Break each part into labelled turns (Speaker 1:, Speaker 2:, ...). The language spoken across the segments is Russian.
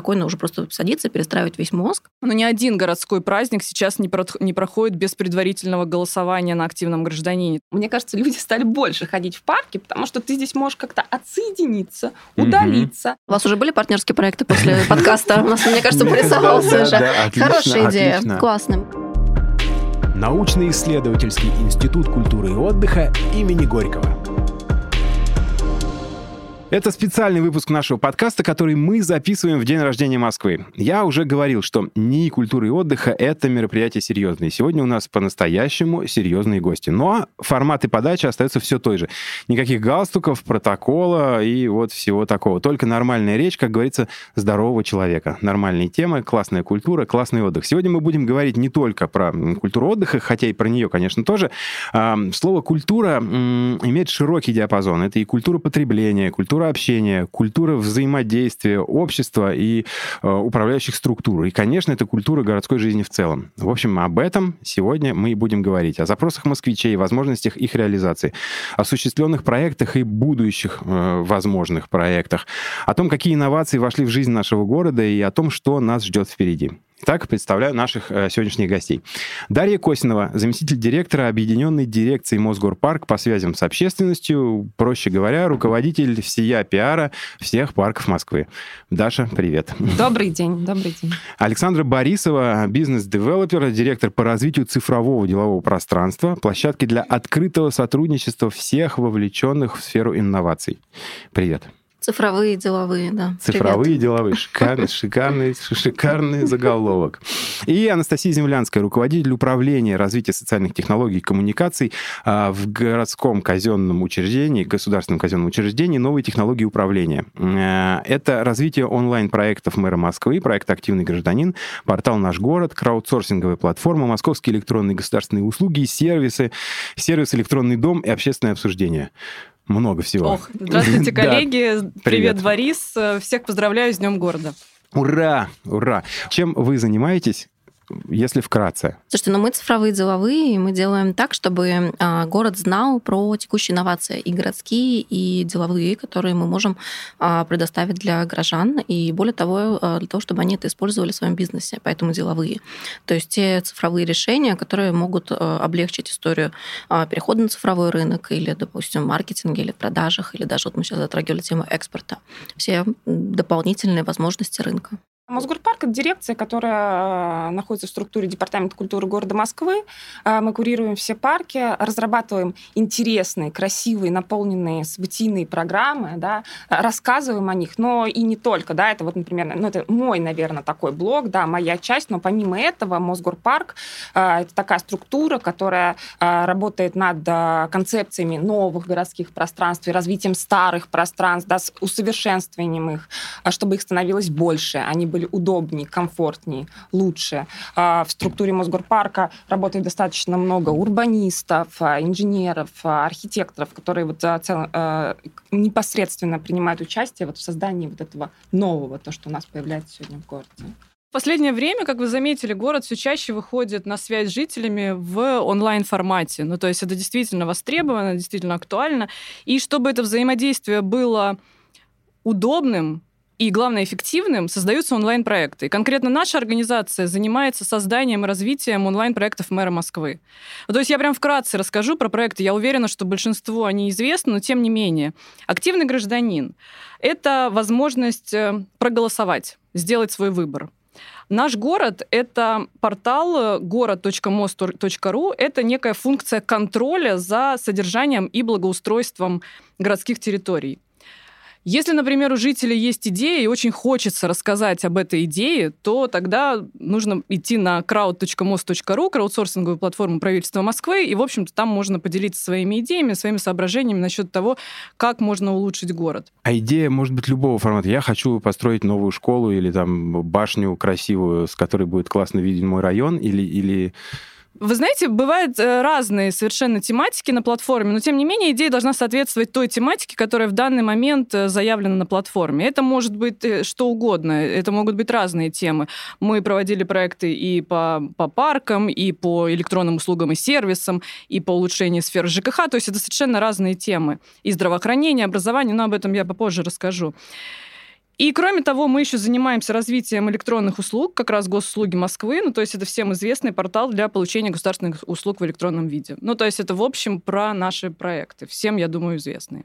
Speaker 1: спокойно уже просто садиться, перестраивать весь мозг.
Speaker 2: Но ни один городской праздник сейчас не, про- не проходит без предварительного голосования на активном гражданине.
Speaker 3: Мне кажется, люди стали больше ходить в парки, потому что ты здесь можешь как-то отсоединиться, удалиться.
Speaker 1: У вас уже были партнерские проекты после подкаста? У нас, мне кажется, порисовался уже. Хорошая идея. Классно.
Speaker 4: Научно-исследовательский институт культуры и отдыха имени Горького. Это специальный выпуск нашего подкаста, который мы записываем в день рождения Москвы. Я уже говорил, что НИИ культуры и отдыха — это мероприятие серьезное. Сегодня у нас по-настоящему серьезные гости. Но формат и подача остаются все той же. Никаких галстуков, протокола и вот всего такого. Только нормальная речь, как говорится, здорового человека. Нормальные темы, классная культура, классный отдых. Сегодня мы будем говорить не только про культуру отдыха, хотя и про нее, конечно, тоже. Слово «культура» имеет широкий диапазон. Это и культура потребления, культура культура общения, культура взаимодействия общества и э, управляющих структур. И, конечно, это культура городской жизни в целом. В общем, об этом сегодня мы и будем говорить. О запросах москвичей, возможностях их реализации, осуществленных проектах и будущих э, возможных проектах, о том, какие инновации вошли в жизнь нашего города и о том, что нас ждет впереди. Так представляю наших э, сегодняшних гостей. Дарья Косинова, заместитель директора Объединенной дирекции Мосгорпарк по связям с общественностью, проще говоря, руководитель всея пиара всех парков Москвы. Даша, привет.
Speaker 3: Добрый день, добрый день.
Speaker 4: Александра Борисова, бизнес-девелопер, директор по развитию цифрового делового пространства, площадки для открытого сотрудничества всех вовлеченных в сферу инноваций. Привет.
Speaker 1: Цифровые деловые, да.
Speaker 4: Цифровые Привет. деловые. Шикарный, шикарный, шикарный заголовок. И Анастасия Землянская, руководитель управления развития социальных технологий и коммуникаций а, в городском казенном учреждении, государственном казенном учреждении «Новые технологии управления». Э, это развитие онлайн-проектов мэра Москвы, проект «Активный гражданин», портал «Наш город», краудсорсинговая платформа, московские электронные государственные услуги, сервисы, сервис «Электронный дом» и общественное обсуждение много всего.
Speaker 2: Ох, здравствуйте, коллеги. да. Привет. Привет, Борис. Всех поздравляю с Днем города.
Speaker 4: Ура! Ура! Чем вы занимаетесь? Если вкратце?
Speaker 1: Слушайте, ну мы цифровые деловые, и мы делаем так, чтобы а, город знал про текущие инновации, и городские, и деловые, которые мы можем а, предоставить для горожан, и более того, а, для того, чтобы они это использовали в своем бизнесе, поэтому деловые. То есть те цифровые решения, которые могут облегчить историю перехода на цифровой рынок, или, допустим, маркетинге, или продажах, или даже вот мы сейчас затрагивали тему экспорта. Все дополнительные возможности рынка.
Speaker 3: Мосгорпарк – это дирекция, которая э, находится в структуре Департамента культуры города Москвы. Э, мы курируем все парки, разрабатываем интересные, красивые, наполненные событийные программы, да, рассказываем о них, но и не только. Да, это вот, например, ну, это мой, наверное, такой блог, да, моя часть, но помимо этого Мосгорпарк э, – это такая структура, которая работает над концепциями новых городских пространств и развитием старых пространств, да, с усовершенствованием их, чтобы их становилось больше, они были были удобнее, комфортнее, лучше. А, в структуре Мосгорпарка работает достаточно много урбанистов, а, инженеров, а, архитекторов, которые вот непосредственно принимают участие вот в создании вот этого нового, то, что у нас появляется сегодня в городе.
Speaker 2: В последнее время, как вы заметили, город все чаще выходит на связь с жителями в онлайн-формате. Ну, то есть это действительно востребовано, действительно актуально. И чтобы это взаимодействие было удобным, и, главное, эффективным, создаются онлайн-проекты. И конкретно наша организация занимается созданием и развитием онлайн-проектов мэра Москвы. Ну, то есть я прям вкратце расскажу про проекты. Я уверена, что большинство они известны, но тем не менее. Активный гражданин — это возможность э, проголосовать, сделать свой выбор. Наш город — это портал город.мост.ру. Это некая функция контроля за содержанием и благоустройством городских территорий. Если, например, у жителей есть идея и очень хочется рассказать об этой идее, то тогда нужно идти на crowd.most.ru, краудсорсинговую платформу правительства Москвы, и, в общем-то, там можно поделиться своими идеями, своими соображениями насчет того, как можно улучшить город.
Speaker 4: А идея может быть любого формата. Я хочу построить новую школу или там башню красивую, с которой будет классно виден мой район, или, или
Speaker 2: вы знаете, бывают э, разные совершенно тематики на платформе, но тем не менее идея должна соответствовать той тематике, которая в данный момент э, заявлена на платформе. Это может быть э, что угодно, это могут быть разные темы. Мы проводили проекты и по, по паркам, и по электронным услугам и сервисам, и по улучшению сферы ЖКХ, то есть это совершенно разные темы. И здравоохранение, образование, но об этом я попозже расскажу. И кроме того, мы еще занимаемся развитием электронных услуг, как раз госуслуги Москвы. Ну, то есть это всем известный портал для получения государственных услуг в электронном виде. Ну, то есть это, в общем, про наши проекты. Всем, я думаю, известные.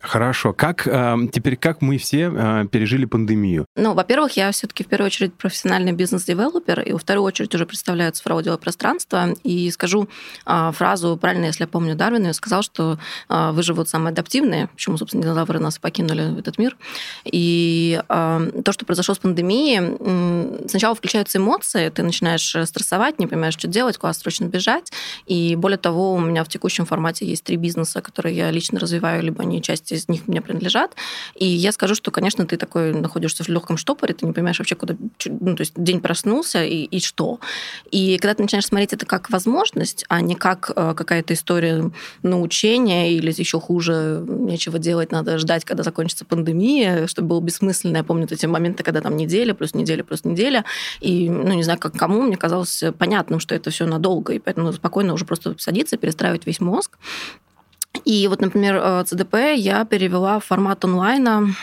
Speaker 4: Хорошо. Как э, теперь как мы все э, пережили пандемию?
Speaker 1: Ну, во-первых, я все-таки в первую очередь профессиональный бизнес-девелопер, и во вторую очередь уже представляю цифровое дело пространство. И скажу э, фразу, правильно, если я помню Дарвина, сказал, что э, вы же вот самые адаптивные, почему, собственно, динозавры нас покинули этот мир. И э, то, что произошло с пандемией, э, сначала включаются эмоции, ты начинаешь стрессовать, не понимаешь, что делать, куда срочно бежать. И более того, у меня в текущем формате есть три бизнеса, которые я лично развиваю, либо они часть часть из них мне принадлежат. И я скажу, что, конечно, ты такой находишься в легком штопоре, ты не понимаешь вообще, куда... Ну, то есть день проснулся, и, и что? И когда ты начинаешь смотреть это как возможность, а не как э, какая-то история научения или еще хуже, нечего делать, надо ждать, когда закончится пандемия, чтобы было бессмысленно. Я помню эти моменты, когда там неделя, плюс неделя, плюс неделя. И, ну, не знаю, как кому, мне казалось понятным, что это все надолго, и поэтому спокойно уже просто садиться, перестраивать весь мозг. И вот, например, ЦДП э, я перевела в формат онлайна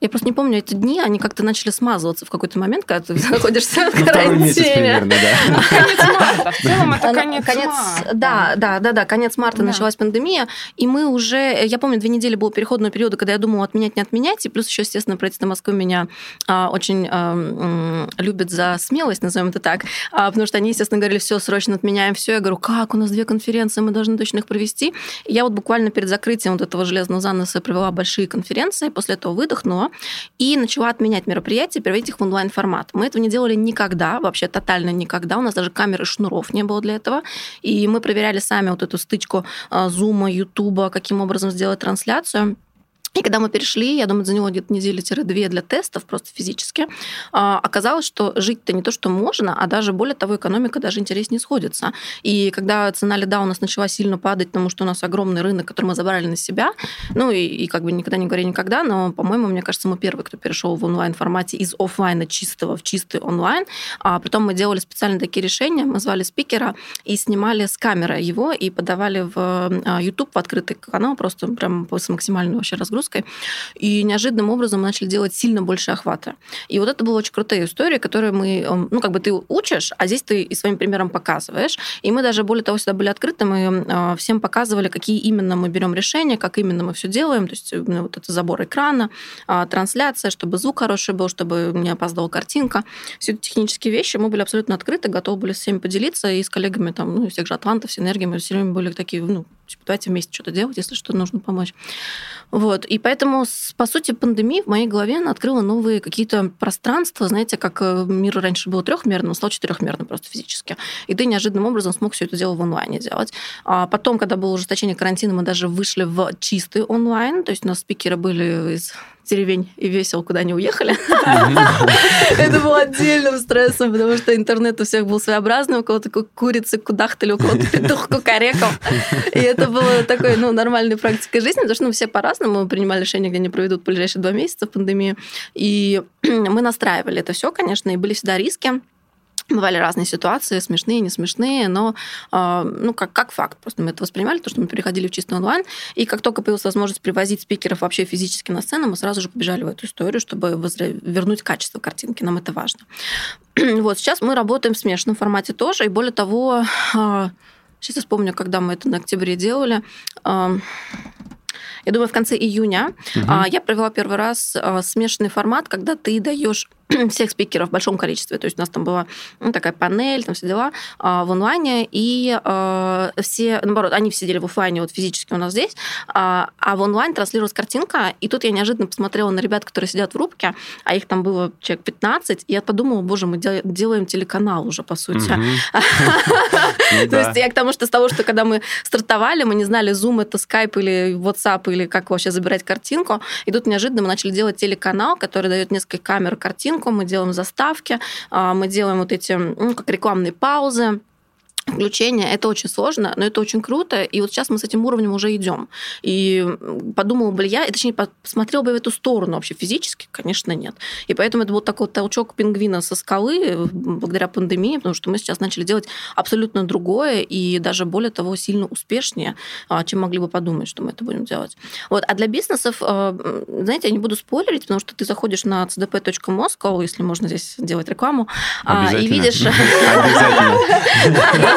Speaker 1: я просто не помню эти дни, они как-то начали смазываться в какой-то момент, когда ты находишься в карантине.
Speaker 3: Конец марта. В целом это конец марта.
Speaker 1: Да, да, да, да. Конец марта началась пандемия, и мы уже... Я помню, две недели был переходного периода, когда я думала, отменять, не отменять, и плюс еще, естественно, правительство Москвы меня а, очень а, любит за смелость, назовем это так, а, потому что они, естественно, говорили, все, срочно отменяем, все. Я говорю, как, у нас две конференции, мы должны точно их провести. И я вот буквально перед закрытием вот этого железного заноса провела большие конференции, после этого выдохнула, и начала отменять мероприятия, переводить их в онлайн-формат. Мы этого не делали никогда, вообще тотально никогда. У нас даже камеры шнуров не было для этого. И мы проверяли сами вот эту стычку Зума, Ютуба, каким образом сделать трансляцию. И когда мы перешли, я думаю, заняло где-то недели-две для тестов, просто физически, а, оказалось, что жить-то не то, что можно, а даже более того, экономика даже интереснее сходится. И когда цена лида у нас начала сильно падать, потому что у нас огромный рынок, который мы забрали на себя, ну и, и как бы никогда не говори никогда, но, по-моему, мне кажется, мы первые, кто перешел в онлайн-формате из офлайна чистого в чистый онлайн. А потом мы делали специально такие решения, мы звали спикера и снимали с камеры его и подавали в а, YouTube в открытый канал, просто прям с максимальной вообще разгрузкой русской, и неожиданным образом начали делать сильно больше охвата. И вот это была очень крутая история, которую мы, эм, ну, как бы ты учишь, а здесь ты и своим примером показываешь. И мы даже, более того, всегда были открыты, мы э, всем показывали, какие именно мы берем решения, как именно мы все делаем, то есть вот это забор экрана, а, трансляция, чтобы звук хороший был, чтобы не опаздывала картинка. Все эти технические вещи мы были абсолютно открыты, готовы были с всеми поделиться, и с коллегами там, ну, тех же Атлантов, Синергии, мы все время были такие, ну, типа, давайте вместе что-то делать, если что нужно помочь. Вот. И поэтому, по сути, пандемия в моей голове она открыла новые какие-то пространства, знаете, как э, мир раньше был трехмерным, стал четырехмерным просто физически. И ты неожиданным образом смог все это дело в онлайне делать. А потом, когда было ужесточение карантина, мы даже вышли в чистый онлайн, то есть у нас спикеры были из деревень и весел, куда они уехали. Это было отдельным стрессом, потому что интернет у всех был своеобразный, у кого-то курицы кудахтали, у кого-то петух кукарекал. И это было такой, ну, нормальной практикой жизни, потому что ну, все по-разному принимали решение, где они проведут ближайшие два месяца в пандемии. И мы настраивали это все, конечно, и были всегда риски. Бывали разные ситуации, смешные, не смешные, но э, ну, как, как факт. Просто мы это воспринимали, то, что мы переходили в чистый онлайн. И как только появилась возможность привозить спикеров вообще физически на сцену, мы сразу же побежали в эту историю, чтобы вернуть качество картинки. Нам это важно. вот сейчас мы работаем в смешанном формате тоже. И более того, э, сейчас я вспомню, когда мы это на октябре делали. Э, я думаю, в конце июня угу. я провела первый раз смешанный формат, когда ты даешь всех спикеров в большом количестве. То есть у нас там была ну, такая панель, там все дела а, в онлайне, и а, все, наоборот, они все сидели в офлайне, вот физически у нас здесь, а, а в онлайн транслировалась картинка, и тут я неожиданно посмотрела на ребят, которые сидят в рубке, а их там было человек 15, и я подумала, боже, мы делаем телеканал уже, по сути. Ну То есть я к тому, что с того, что когда мы стартовали, мы не знали, Zoom это Skype или WhatsApp, или как вообще забирать картинку, и тут неожиданно мы начали делать телеканал, который дает несколько камер картинку, мы делаем заставки, а, мы делаем вот эти, ну, как рекламные паузы, включение. Это очень сложно, но это очень круто. И вот сейчас мы с этим уровнем уже идем. И подумала бы я, и точнее, посмотрел бы в эту сторону вообще физически, конечно, нет. И поэтому это был такой толчок пингвина со скалы благодаря пандемии, потому что мы сейчас начали делать абсолютно другое и даже более того сильно успешнее, а, чем могли бы подумать, что мы это будем делать. Вот. А для бизнесов, а, знаете, я не буду спойлерить, потому что ты заходишь на cdp.moscow, если можно здесь делать рекламу, а, и видишь...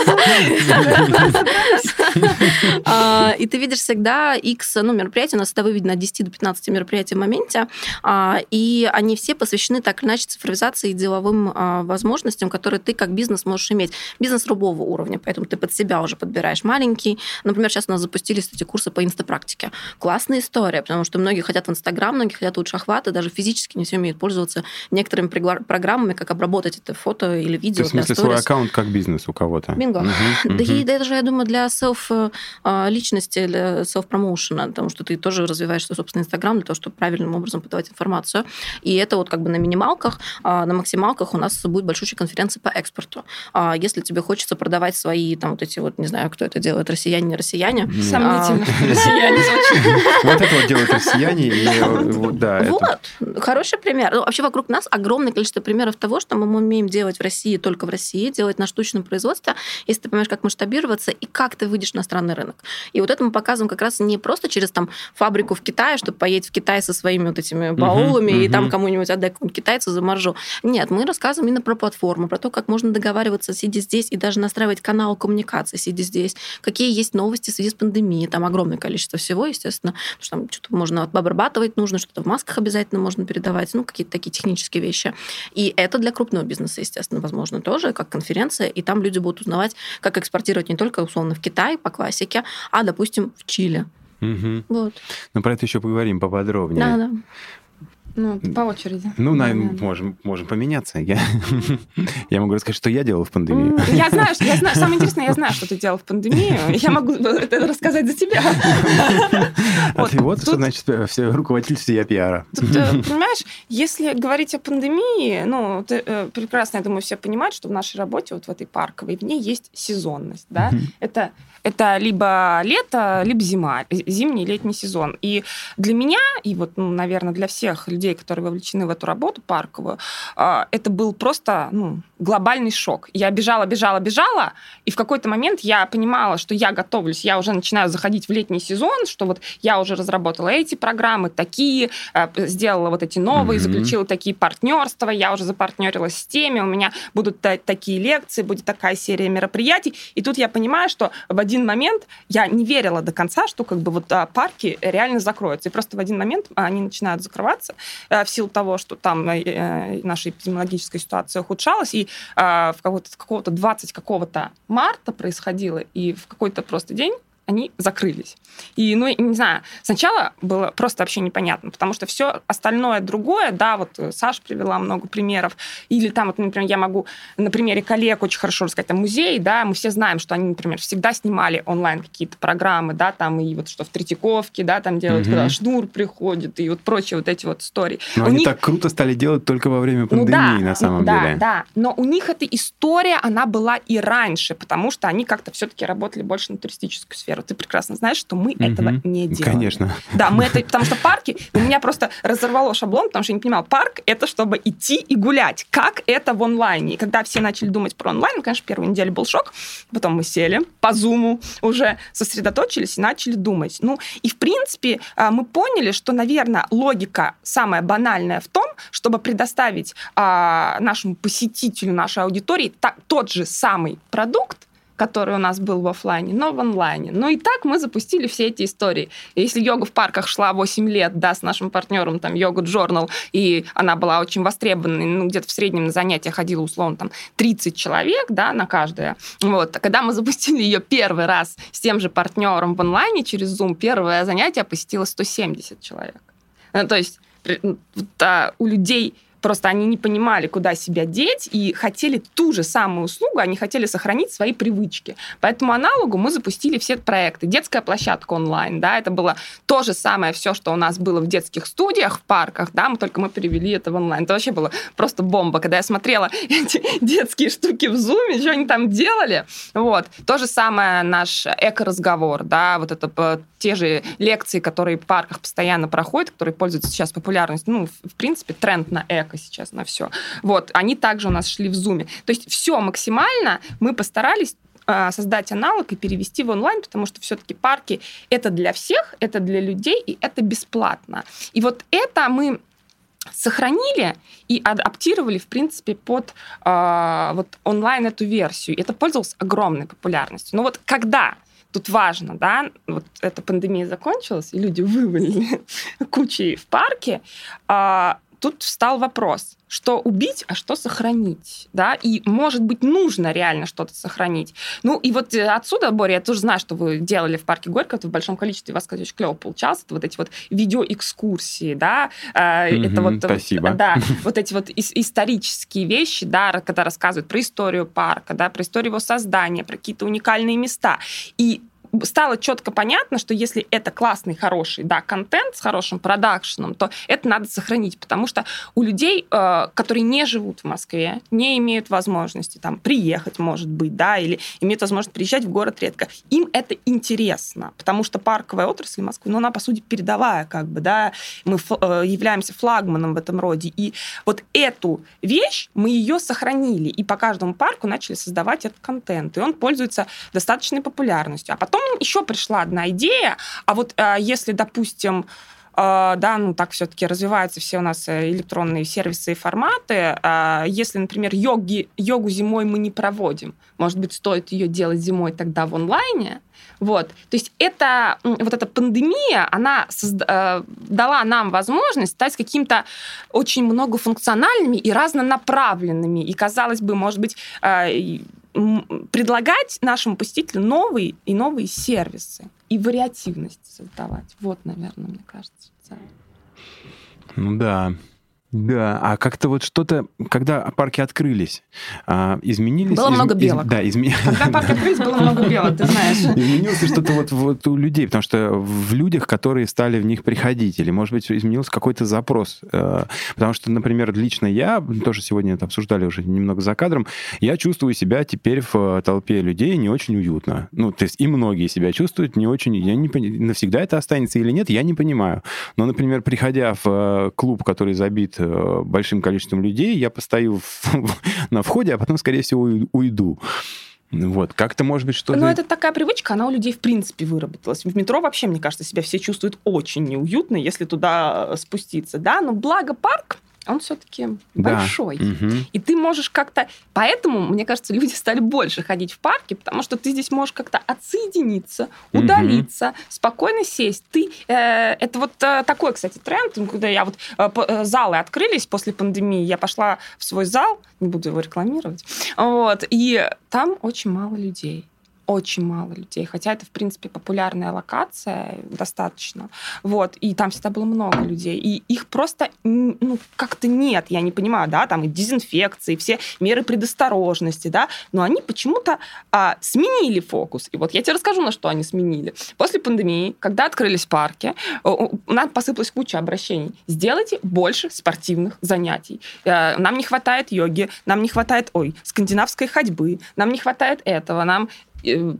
Speaker 1: и ты видишь всегда X ну, мероприятий, у нас это выведено от 10 до 15 мероприятий в моменте, а, и они все посвящены так или иначе цифровизации и деловым а, возможностям, которые ты как бизнес можешь иметь. Бизнес любого уровня, поэтому ты под себя уже подбираешь маленький. Например, сейчас у нас запустились эти курсы по инстапрактике. Классная история, потому что многие хотят в Инстаграм, многие хотят лучше охвата, даже физически не все умеют пользоваться некоторыми программами, как обработать это фото или видео.
Speaker 4: То есть, в смысле, свой аккаунт как бизнес у кого-то?
Speaker 1: Бинго. Угу, да угу. и даже, я думаю, для селф-личности, а, для селф-промоушена, потому что ты тоже развиваешь свой собственный Инстаграм для того, чтобы правильным образом подавать информацию. И это вот как бы на минималках, а на максималках у нас будет большущая конференция по экспорту. А если тебе хочется продавать свои, там, вот эти вот, не знаю, кто это делает, россияне, не россияне.
Speaker 3: Сомнительно, россияне
Speaker 4: Вот это вот делают россияне.
Speaker 1: Вот, хороший пример. Ну, вообще вокруг нас огромное количество примеров того, что мы умеем делать в России только в России, делать на штучном производстве, если ты понимаешь, как масштабироваться и как ты выйдешь на иностранный рынок. И вот это мы показываем как раз не просто через там фабрику в Китае, чтобы поедет в Китай со своими вот этими баулами uh-huh, и uh-huh. там кому-нибудь отдать какому-нибудь китайцу за маржу. Нет, мы рассказываем именно про платформу, про то, как можно договариваться, сидя здесь, и даже настраивать канал коммуникации, сидя здесь, какие есть новости в связи с пандемией. Там огромное количество всего, естественно, потому что там что-то можно обрабатывать нужно, что-то в масках обязательно можно передавать, ну, какие-то такие технические вещи. И это для крупного бизнеса, естественно, возможно, тоже, как конференция, и там люди будут узнавать, как экспортировать не только, условно, в Китай по классике, а, допустим, в Чили.
Speaker 4: Угу. Вот. Ну, про это еще поговорим поподробнее.
Speaker 1: Да, да.
Speaker 3: Ну, по очереди.
Speaker 4: Ну, на, можем, можем поменяться. Я, я могу рассказать, что я делал в пандемию.
Speaker 3: Я знаю, что, я знаю, самое интересное, я знаю, что ты делал в пандемию. Я могу это рассказать за тебя.
Speaker 4: А ты вот, что значит э, все руководитель всея пиара.
Speaker 3: Э, понимаешь, если говорить о пандемии, ну, ты, э, прекрасно, я думаю, все понимают, что в нашей работе, вот в этой парковой, в ней есть сезонность, да? Это это либо лето, либо зима, зимний летний сезон. И для меня, и вот, ну, наверное, для всех людей, которые вовлечены в эту работу парковую, а, это был просто ну, глобальный шок. Я бежала, бежала, бежала, и в какой-то момент я понимала, что я готовлюсь, я уже начинаю заходить в летний сезон, что вот я уже разработала эти программы, такие, а, сделала вот эти новые, mm-hmm. заключила такие партнерства, я уже запартнерилась с теми, у меня будут такие лекции, будет такая серия мероприятий, и тут я понимаю, что в один один момент я не верила до конца, что как бы вот а, парки реально закроются. И просто в один момент они начинают закрываться а, в силу того, что там а, наша эпидемиологическая ситуация ухудшалась, и а, в какого-то, какого-то 20 какого-то марта происходило, и в какой-то просто день они закрылись. И, ну, не знаю, сначала было просто вообще непонятно, потому что все остальное другое, да, вот э, Саша привела много примеров, или там, вот, например, я могу на примере коллег очень хорошо рассказать, там, музей, да, мы все знаем, что они, например, всегда снимали онлайн какие-то программы, да, там, и вот что в Третьяковке, да, там делают, угу. когда Шнур приходит, и вот прочие вот эти вот истории.
Speaker 4: Но у они них... так круто стали делать только во время пандемии, ну, да, на самом
Speaker 3: да,
Speaker 4: деле.
Speaker 3: Да, да, но у них эта история, она была и раньше, потому что они как-то все-таки работали больше на туристическую сферу сферу. Ты прекрасно знаешь, что мы угу. этого не делаем.
Speaker 4: Конечно.
Speaker 3: Да, мы это, потому что парки, у меня просто разорвало шаблон, потому что я не понимала, парк это чтобы идти и гулять. Как это в онлайне? И когда все начали думать про онлайн, конечно, первую неделю был шок, потом мы сели по зуму, уже сосредоточились и начали думать. Ну, и в принципе а, мы поняли, что, наверное, логика самая банальная в том, чтобы предоставить а, нашему посетителю, нашей аудитории та, тот же самый продукт, который у нас был в офлайне, но в онлайне. Ну и так мы запустили все эти истории. Если йога в парках шла 8 лет, да, с нашим партнером, там, Йога Journal, и она была очень востребованной, ну, где-то в среднем на занятия ходило, условно, там, 30 человек, да, на каждое. Вот. Когда мы запустили ее первый раз с тем же партнером в онлайне через Zoom, первое занятие посетило 170 человек. Ну, то есть у людей Просто они не понимали, куда себя деть, и хотели ту же самую услугу, они хотели сохранить свои привычки. Поэтому аналогу мы запустили все проекты. Детская площадка онлайн, да, это было то же самое все, что у нас было в детских студиях, в парках, да, мы только мы перевели это в онлайн. Это вообще было просто бомба. Когда я смотрела эти детские штуки в Zoom, что они там делали, вот. То же самое наш эко-разговор, да, вот это те же лекции, которые в парках постоянно проходят, которые пользуются сейчас популярностью, ну, в принципе, тренд на эко сейчас, на все. Вот, они также у нас шли в Zoom. То есть все максимально мы постарались а, создать аналог и перевести в онлайн, потому что все-таки парки это для всех, это для людей, и это бесплатно. И вот это мы сохранили и адаптировали, в принципе, под э, вот онлайн эту версию. Это пользовалось огромной популярностью. Но вот когда тут важно, да, вот эта пандемия закончилась, и люди вывалили кучей в парке, э, тут встал вопрос, что убить, а что сохранить, да, и, может быть, нужно реально что-то сохранить. Ну, и вот э, отсюда, Боря, я тоже знаю, что вы делали в парке Горького, это в большом количестве, у вас, кстати, очень клево получалось, это вот эти вот видеоэкскурсии, да, mm-hmm, это вот...
Speaker 4: Спасибо.
Speaker 3: Вот, да, вот эти вот исторические вещи, да, когда рассказывают про историю парка, да, про историю его создания, про какие-то уникальные места. И стало четко понятно, что если это классный, хороший, да, контент с хорошим продакшеном, то это надо сохранить, потому что у людей, э, которые не живут в Москве, не имеют возможности там приехать, может быть, да, или имеют возможность приезжать в город редко, им это интересно, потому что парковая отрасль Москвы, ну, она, по сути, передовая, как бы, да, мы э, являемся флагманом в этом роде, и вот эту вещь мы ее сохранили, и по каждому парку начали создавать этот контент, и он пользуется достаточной популярностью, а потом еще пришла одна идея, а вот э, если, допустим, э, да, ну так все-таки развиваются все у нас э, электронные сервисы и форматы. Если, например, йоги, йогу зимой мы не проводим, может быть, стоит ее делать зимой тогда в онлайне, вот. То есть это, вот эта пандемия, она созда- дала нам возможность стать каким-то очень многофункциональными и разнонаправленными. И, казалось бы, может быть, предлагать нашему посетителю новые и новые сервисы и вариативность создавать. Вот, наверное, мне кажется.
Speaker 4: Ну да, да, а как-то вот что-то, когда парки открылись, а, изменились...
Speaker 3: Было из, много белок.
Speaker 4: Из, да, изменились.
Speaker 3: Когда парки открылись, было много белок, ты знаешь.
Speaker 4: Изменилось что-то вот, вот у людей, потому что в людях, которые стали в них приходить, или, может быть, изменился какой-то запрос. Э, потому что, например, лично я, тоже сегодня это обсуждали уже немного за кадром, я чувствую себя теперь в толпе людей не очень уютно. Ну, то есть и многие себя чувствуют не очень... Я не Навсегда это останется или нет, я не понимаю. Но, например, приходя в э, клуб, который забит Э, большим количеством людей, я постою на входе, а потом, скорее всего, уйду. Вот, как-то, может быть, что-то...
Speaker 3: Ну, это такая привычка, она у людей, в принципе, выработалась. В метро вообще, мне кажется, себя все чувствуют очень неуютно, если туда э, спуститься, да, но благо парк, он все-таки да. большой. Угу. И ты можешь как-то... Поэтому, мне кажется, люди стали больше ходить в парки, потому что ты здесь можешь как-то отсоединиться, удалиться, угу. спокойно сесть. Ты... Э, это вот э, такой, кстати, тренд, когда я вот... Э, э, залы открылись после пандемии, я пошла в свой зал, не буду его рекламировать, вот, и там очень мало людей очень мало людей, хотя это, в принципе, популярная локация достаточно. Вот, и там всегда было много людей. И их просто, ну, как-то нет, я не понимаю, да, там и дезинфекции, все меры предосторожности, да, но они почему-то а, сменили фокус. И вот я тебе расскажу, на что они сменили. После пандемии, когда открылись парки, нам посыпалась куча обращений. Сделайте больше спортивных занятий. Э, нам не хватает йоги, нам не хватает, ой, скандинавской ходьбы, нам не хватает этого, нам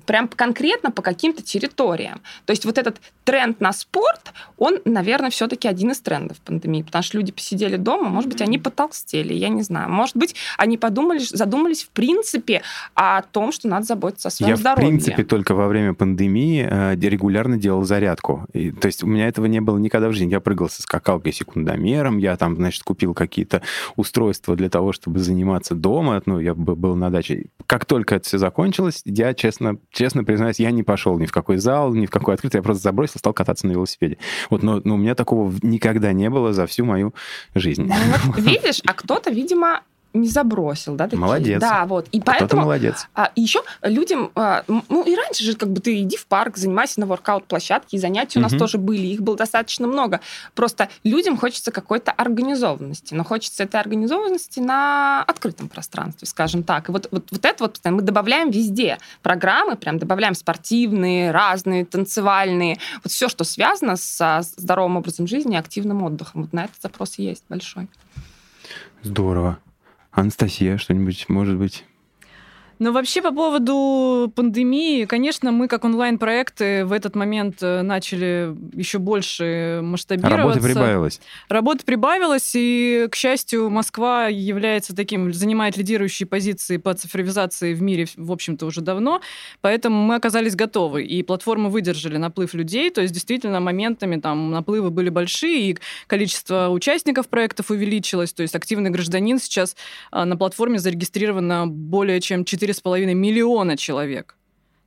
Speaker 3: прям конкретно по каким-то территориям. То есть вот этот тренд на спорт, он, наверное, все-таки один из трендов пандемии, потому что люди посидели дома, может быть, они потолстели, я не знаю. Может быть, они подумали, задумались в принципе о том, что надо заботиться о своем
Speaker 4: я,
Speaker 3: здоровье.
Speaker 4: Я, в принципе, только во время пандемии э, регулярно делал зарядку. И, то есть у меня этого не было никогда в жизни. Я прыгал со скакалкой секундомером, я там, значит, купил какие-то устройства для того, чтобы заниматься дома. Ну, я был на даче. Как только это все закончилось, я, честно честно, честно признаюсь, я не пошел ни в какой зал, ни в какой открытый, я просто забросил, стал кататься на велосипеде. Вот, но, но у меня такого никогда не было за всю мою жизнь.
Speaker 3: Ну, вот, видишь, а кто-то, видимо, не забросил, да? Такие.
Speaker 4: Молодец.
Speaker 3: Да, вот. И
Speaker 4: Кто-то
Speaker 3: поэтому...
Speaker 4: молодец.
Speaker 3: А, еще людям, а, ну и раньше же как бы ты иди в парк, занимайся на воркаут-площадке, и занятия у нас тоже были, их было достаточно много. Просто людям хочется какой-то организованности, но хочется этой организованности на открытом пространстве, скажем так. И вот, вот, вот это вот мы добавляем везде программы, прям добавляем спортивные, разные, танцевальные, вот все, что связано со здоровым образом жизни и активным отдыхом. Вот на этот запрос есть большой.
Speaker 4: Здорово. Анастасия, что-нибудь, может быть?
Speaker 2: Но вообще по поводу пандемии, конечно, мы как онлайн-проекты в этот момент э, начали еще больше масштабироваться.
Speaker 4: Работы прибавилось.
Speaker 2: Работа прибавилась, и, к счастью, Москва является таким, занимает лидирующие позиции по цифровизации в мире, в общем-то, уже давно, поэтому мы оказались готовы, и платформы выдержали наплыв людей, то есть действительно моментами там наплывы были большие, и количество участников проектов увеличилось, то есть активный гражданин сейчас а, на платформе зарегистрировано более чем 4,5 миллиона человек.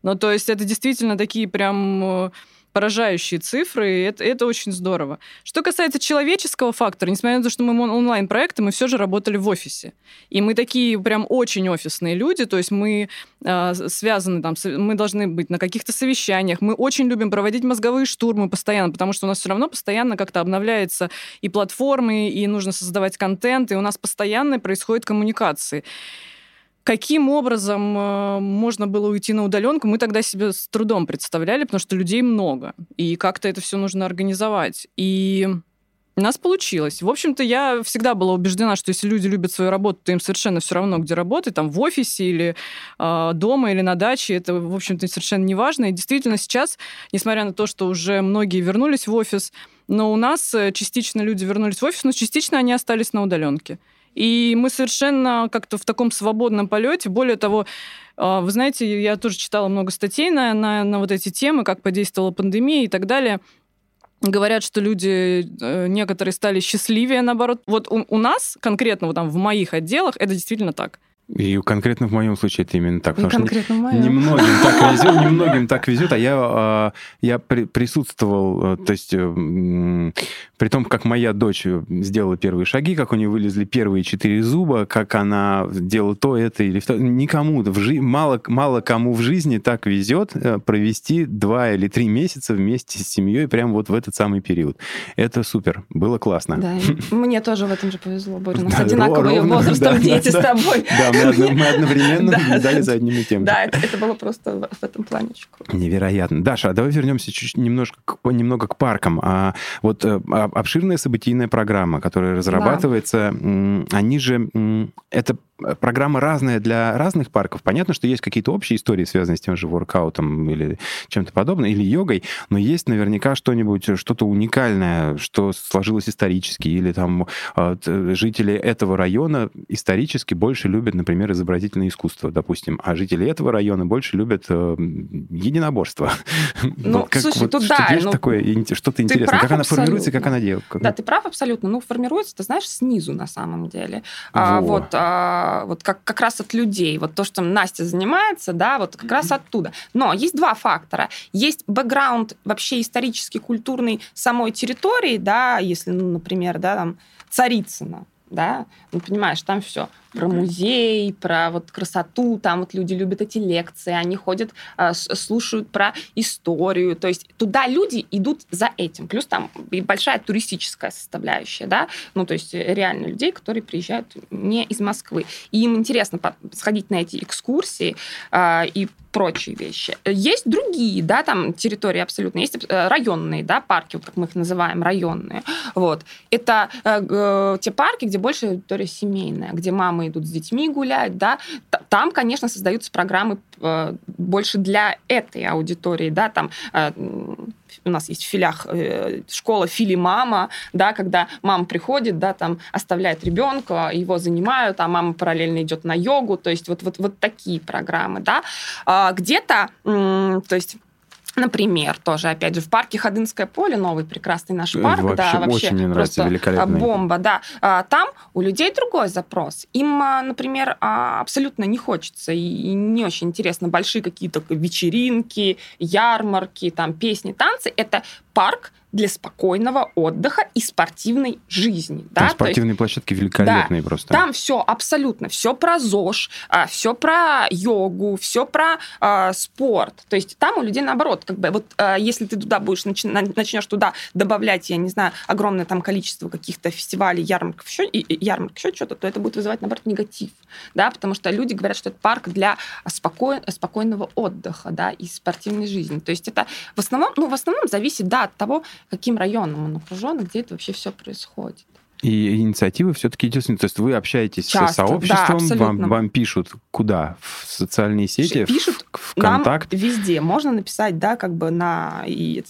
Speaker 2: Ну, то есть это действительно такие прям э, поражающие цифры, и это, это очень здорово. Что касается человеческого фактора, несмотря на то, что мы онлайн-проекты, мы все же работали в офисе. И мы такие прям очень офисные люди, то есть мы э, связаны там, мы должны быть на каких-то совещаниях, мы очень любим проводить мозговые штурмы постоянно, потому что у нас все равно постоянно как-то обновляются и платформы, и нужно создавать контент, и у нас постоянно происходят коммуникации. Каким образом э, можно было уйти на удаленку, мы тогда себе с трудом представляли, потому что людей много, и как-то это все нужно организовать. И у нас получилось. В общем-то, я всегда была убеждена, что если люди любят свою работу, то им совершенно все равно, где работать, там в офисе или э, дома или на даче, это, в общем-то, совершенно не важно. И действительно сейчас, несмотря на то, что уже многие вернулись в офис, но у нас э, частично люди вернулись в офис, но частично они остались на удаленке. И мы совершенно как-то в таком свободном полете. Более того, э, вы знаете, я тоже читала много статей на, на, на вот эти темы, как подействовала пандемия и так далее. Говорят, что люди э, некоторые стали счастливее, наоборот. Вот у, у нас, конкретно вот там в моих отделах, это действительно так.
Speaker 4: И конкретно в моем случае это именно так.
Speaker 3: И
Speaker 4: потому что
Speaker 3: конкретно в моем.
Speaker 4: Немногим так везет, немногим так везет, а я, а, я при- присутствовал, э, то есть э, при том, как моя дочь сделала первые шаги, как у нее вылезли первые четыре зуба, как она делала то, это или то, никому, в жи- мало, мало кому в жизни так везет э, провести два или три месяца вместе с семьей прямо вот в этот самый период. Это супер, было классно.
Speaker 3: Да, мне тоже в этом же повезло, Боря. У нас одинаковые возрастом дети с тобой.
Speaker 4: Да, мы, мы одновременно
Speaker 3: Да.
Speaker 4: наблюдали за одним и тем же.
Speaker 3: Да, это, было просто в, этом плане.
Speaker 4: Невероятно. Даша, а давай вернемся чуть немножко немного к паркам. А, вот э, а- обширная событийная программа, которая разрабатывается, они же... это программа разная для разных парков. Понятно, что есть какие-то общие истории, связанные с тем же воркаутом или чем-то подобным, или йогой, но есть наверняка что-нибудь, что-то уникальное, что сложилось исторически, или там т- жители этого района исторически больше любят, например, изобразительное искусство, допустим, а жители этого района больше любят э, единоборство.
Speaker 3: Ну,
Speaker 4: Вот как-
Speaker 3: слушай,
Speaker 4: вот
Speaker 3: тут
Speaker 4: что-
Speaker 3: да,
Speaker 4: есть
Speaker 3: ну,
Speaker 4: такое что-то интересное?
Speaker 3: прав
Speaker 4: Как она формируется, и как
Speaker 3: абсолютно.
Speaker 4: она делает? Как-
Speaker 3: Да, ты прав абсолютно. Ну, формируется, ты знаешь, снизу на самом деле. А,
Speaker 4: Во.
Speaker 3: вот а, вот как, как раз от людей. Вот то, что Настя занимается, да, вот как раз оттуда. Но есть два фактора. Есть бэкграунд вообще исторический, культурный самой территории, да, если, ну, например, да, там, Царицына, да, ну, понимаешь, там все про музей, про вот красоту, там вот люди любят эти лекции, они ходят, а, слушают про историю, то есть туда люди идут за этим, плюс там и большая туристическая составляющая, да, ну, то есть э, реально людей, которые приезжают не из Москвы, и им интересно сходить на эти экскурсии а, и прочие вещи. Есть другие, да, там территории абсолютно, есть э, районные, да, парки, вот как мы их называем, районные, вот. Это э, г- те парки, где больше аудитория семейная, где мамы идут с детьми гулять, да, там, конечно, создаются программы э, больше для этой аудитории, да, там э, у нас есть в филях э, школа Фили-мама, да, когда мама приходит, да, там оставляет ребенка, его занимают, а мама параллельно идет на йогу, то есть вот, вот, вот такие программы, да. А, где-то, то есть Например, тоже, опять же, в парке Ходынское поле, новый прекрасный наш
Speaker 4: Э,
Speaker 3: парк,
Speaker 4: вообще
Speaker 3: да, вообще
Speaker 4: очень мне нравится,
Speaker 3: просто
Speaker 4: великолепный.
Speaker 3: а, бомба, да. А, Там у людей другой запрос. Им, а, например, а, абсолютно не хочется и не очень интересно большие какие-то вечеринки, ярмарки, там песни, танцы. Это парк, для спокойного отдыха и спортивной жизни.
Speaker 4: Там
Speaker 3: да?
Speaker 4: спортивные есть, площадки великолепные
Speaker 3: да,
Speaker 4: просто.
Speaker 3: Там все абсолютно, все про ЗОЖ, а, все про йогу, все про а, спорт. То есть там у людей наоборот, как бы вот а, если ты туда будешь начнешь туда добавлять, я не знаю, огромное там количество каких-то фестивалей, ярмарков, еще, и, и, ярмарок, еще что-то, то это будет вызывать наоборот негатив, да, потому что люди говорят, что это парк для спокой, спокойного отдыха, да, и спортивной жизни. То есть это в основном, ну в основном зависит, да, от того, каким районом он окружен, где это вообще все происходит.
Speaker 4: И инициатива все-таки идет. То есть вы общаетесь Часто, с сообществом, да, вам, вам пишут куда? В социальные сети?
Speaker 3: Пишут
Speaker 4: в, контакт?
Speaker 3: Нам везде. Можно написать, да, как бы на... И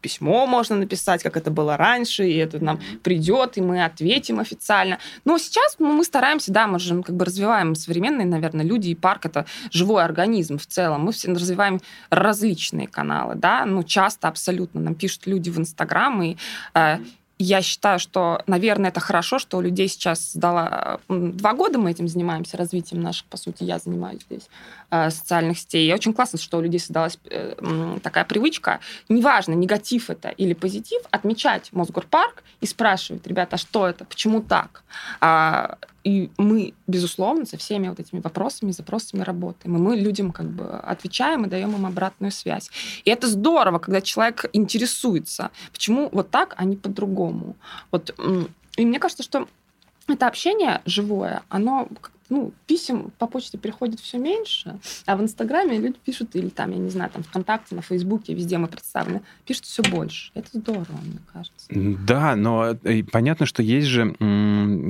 Speaker 3: письмо можно написать, как это было раньше, и это нам придет, и мы ответим официально. Но сейчас ну, мы стараемся, да, мы же как бы развиваем современные, наверное, люди, и парк — это живой организм в целом. Мы все развиваем различные каналы, да, ну, часто абсолютно нам пишут люди в Инстаграм, и э, я считаю, что, наверное, это хорошо, что у людей сейчас сдала... Два года мы этим занимаемся, развитием наших, по сути, я занимаюсь здесь, э, социальных сетей. И очень классно, что у людей создалась э, такая привычка, неважно, негатив это или позитив, отмечать Мосгорпарк и спрашивать, ребята, а что это, почему так? А, и мы, безусловно, со всеми вот этими вопросами, запросами работаем. И мы людям как бы отвечаем и даем им обратную связь. И это здорово, когда человек интересуется, почему вот так, а не по-другому. Вот. И мне кажется, что это общение живое, оно ну, писем по почте приходит все меньше, а в Инстаграме люди пишут, или там, я не знаю, там ВКонтакте, на Фейсбуке, везде мы представлены, пишут все больше. Это здорово, мне кажется.
Speaker 4: Да, но э, понятно, что есть же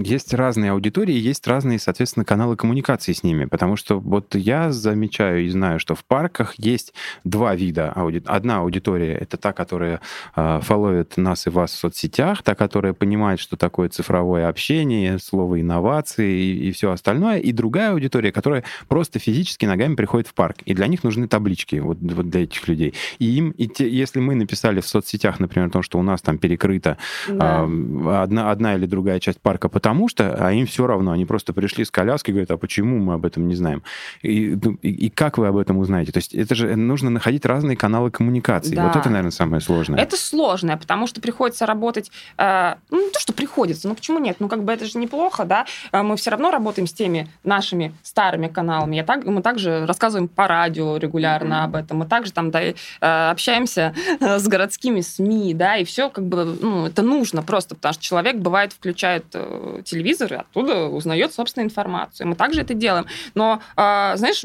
Speaker 4: есть разные аудитории, есть разные, соответственно, каналы коммуникации с ними, потому что вот я замечаю и знаю, что в парках есть два вида ауди... Одна аудитория — это та, которая э, фолловит нас и вас в соцсетях, та, которая понимает, что такое цифровое общение, слово инновации и, и все остальное, остальное, и другая аудитория, которая просто физически ногами приходит в парк. И для них нужны таблички, вот, вот для этих людей. И им, и те, если мы написали в соцсетях, например, о том, что у нас там перекрыта да. э, одна, одна или другая часть парка, потому что, а им все равно, они просто пришли с коляской и говорят, а почему мы об этом не знаем? И, ну, и, и как вы об этом узнаете? То есть это же нужно находить разные каналы коммуникации. Да. Вот это, наверное, самое сложное.
Speaker 3: Это сложное, потому что приходится работать, э, ну, не то, что приходится, ну, почему нет? Ну, как бы это же неплохо, да? Э, мы все равно работаем с теми нашими старыми каналами. Я так, мы также рассказываем по радио регулярно mm-hmm. об этом. Мы также там да, э, общаемся э, с городскими СМИ, да, и все как бы, ну, это нужно просто, потому что человек, бывает, включает э, телевизор и оттуда узнает, собственно, информацию. Мы также это делаем. Но, знаешь,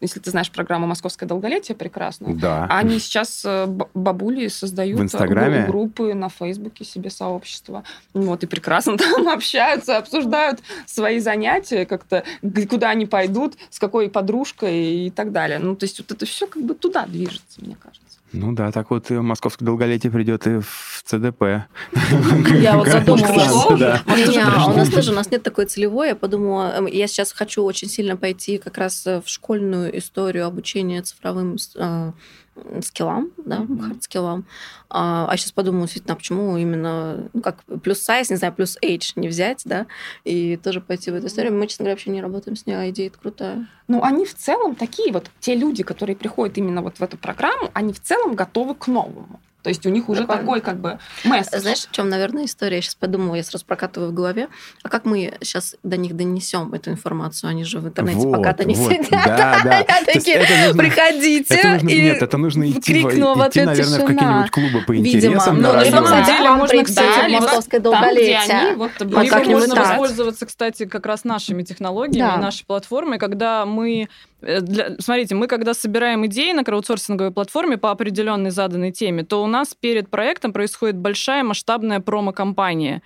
Speaker 3: если ты знаешь программу «Московское долголетие» прекрасно,
Speaker 4: да.
Speaker 3: они сейчас бабули создают
Speaker 4: в Инстаграме?
Speaker 3: группы на Фейсбуке себе сообщества. Вот, и прекрасно там общаются, обсуждают свои занятия, как-то куда они пойдут, с какой подружкой и так далее. Ну, то есть вот это все как бы туда движется, мне кажется.
Speaker 4: Ну да, так вот московское долголетие придет и в ЦДП.
Speaker 1: Я вот задумалась. У нас тоже, у нас нет такой целевой. Я подумала, эм, я сейчас хочу очень сильно пойти как раз в школьную историю обучения цифровым э, скиллам, да, mm-hmm. хард-скиллам. А, а сейчас подумаю, действительно, а почему именно, ну, как плюс size, не знаю, плюс age не взять, да, и тоже пойти в эту историю. Мы, честно говоря, вообще не работаем с ней, а идея крутая.
Speaker 3: Ну, они в целом такие вот, те люди, которые приходят именно вот в эту программу, они в целом готовы к новому. То есть у них уже Прикольно. такой как бы месседж.
Speaker 1: Знаешь, в чем, наверное, история? Я сейчас подумала, я сразу прокатываю в голове. А как мы сейчас до них донесем эту информацию? Они же в интернете вот, пока-то не вот. сидят. Да, да. такие, нужно, приходите.
Speaker 4: Это нужно, и нет, это нужно идти, крикну в, идти наверное, тишина. в какие-нибудь клубы по интересам.
Speaker 1: Видимо. Ну,
Speaker 2: на самом деле можно, кстати,
Speaker 1: московское долголетие. Там,
Speaker 2: они, вот, вот как можно воспользоваться, кстати, как раз нашими технологиями, да. нашей платформой, когда мы для, смотрите, мы когда собираем идеи на краудсорсинговой платформе по определенной заданной теме, то у нас перед проектом происходит большая масштабная промо-компания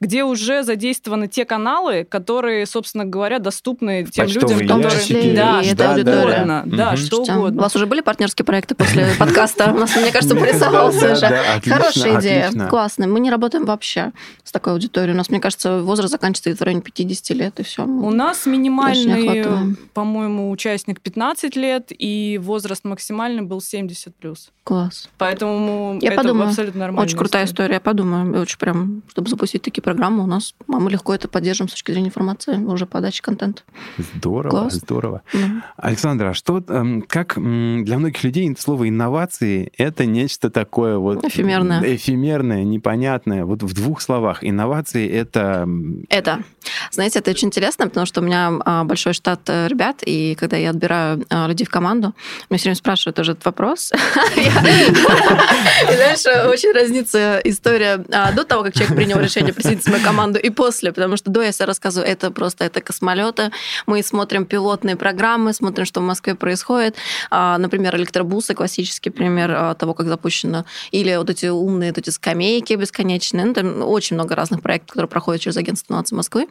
Speaker 2: где уже задействованы те каналы, которые, собственно говоря, доступны тем
Speaker 4: Почтовые
Speaker 2: людям, которые...
Speaker 4: Ящики.
Speaker 2: Да, что да, угодно. Да, да, что угодно.
Speaker 1: У вас уже были партнерские проекты после подкаста? У нас, мне кажется, порисовался уже. Хорошая идея. Классно. Мы не работаем вообще с такой аудиторией. У нас, мне кажется, возраст заканчивается в районе 50 лет, и все.
Speaker 2: У нас минимальный, по-моему, участник 15 лет, и возраст максимальный был 70 плюс.
Speaker 1: Класс.
Speaker 2: Поэтому Я это
Speaker 1: подумаю.
Speaker 2: абсолютно нормально.
Speaker 1: Очень крутая история. Я подумаю. Очень прям, чтобы запустить такие программа у нас. А мы легко это поддержим с точки зрения информации, уже подачи контента.
Speaker 4: Здорово,
Speaker 1: Класс.
Speaker 4: здорово.
Speaker 1: Да.
Speaker 4: Александра, а что, эм, как для многих людей слово инновации это нечто такое вот
Speaker 1: Эфемерное.
Speaker 4: эфемерное, непонятное. Вот в двух словах инновации это
Speaker 1: Это. Знаете, это очень интересно, потому что у меня а, большой штат э, ребят, и когда я отбираю а, людей в команду, меня все время спрашивают тоже этот вопрос. И знаешь, очень разнится история а, до того, как человек принял решение присоединиться в мою команду, и после, потому что до я себе рассказываю, это просто это космолеты, мы смотрим пилотные программы, смотрим, что в Москве происходит, А, например, электробусы, классический пример а, того, как запущено, или вот эти умные вот эти скамейки бесконечные, ну, там очень много разных проектов, которые проходят через агентство инноваций Москвы.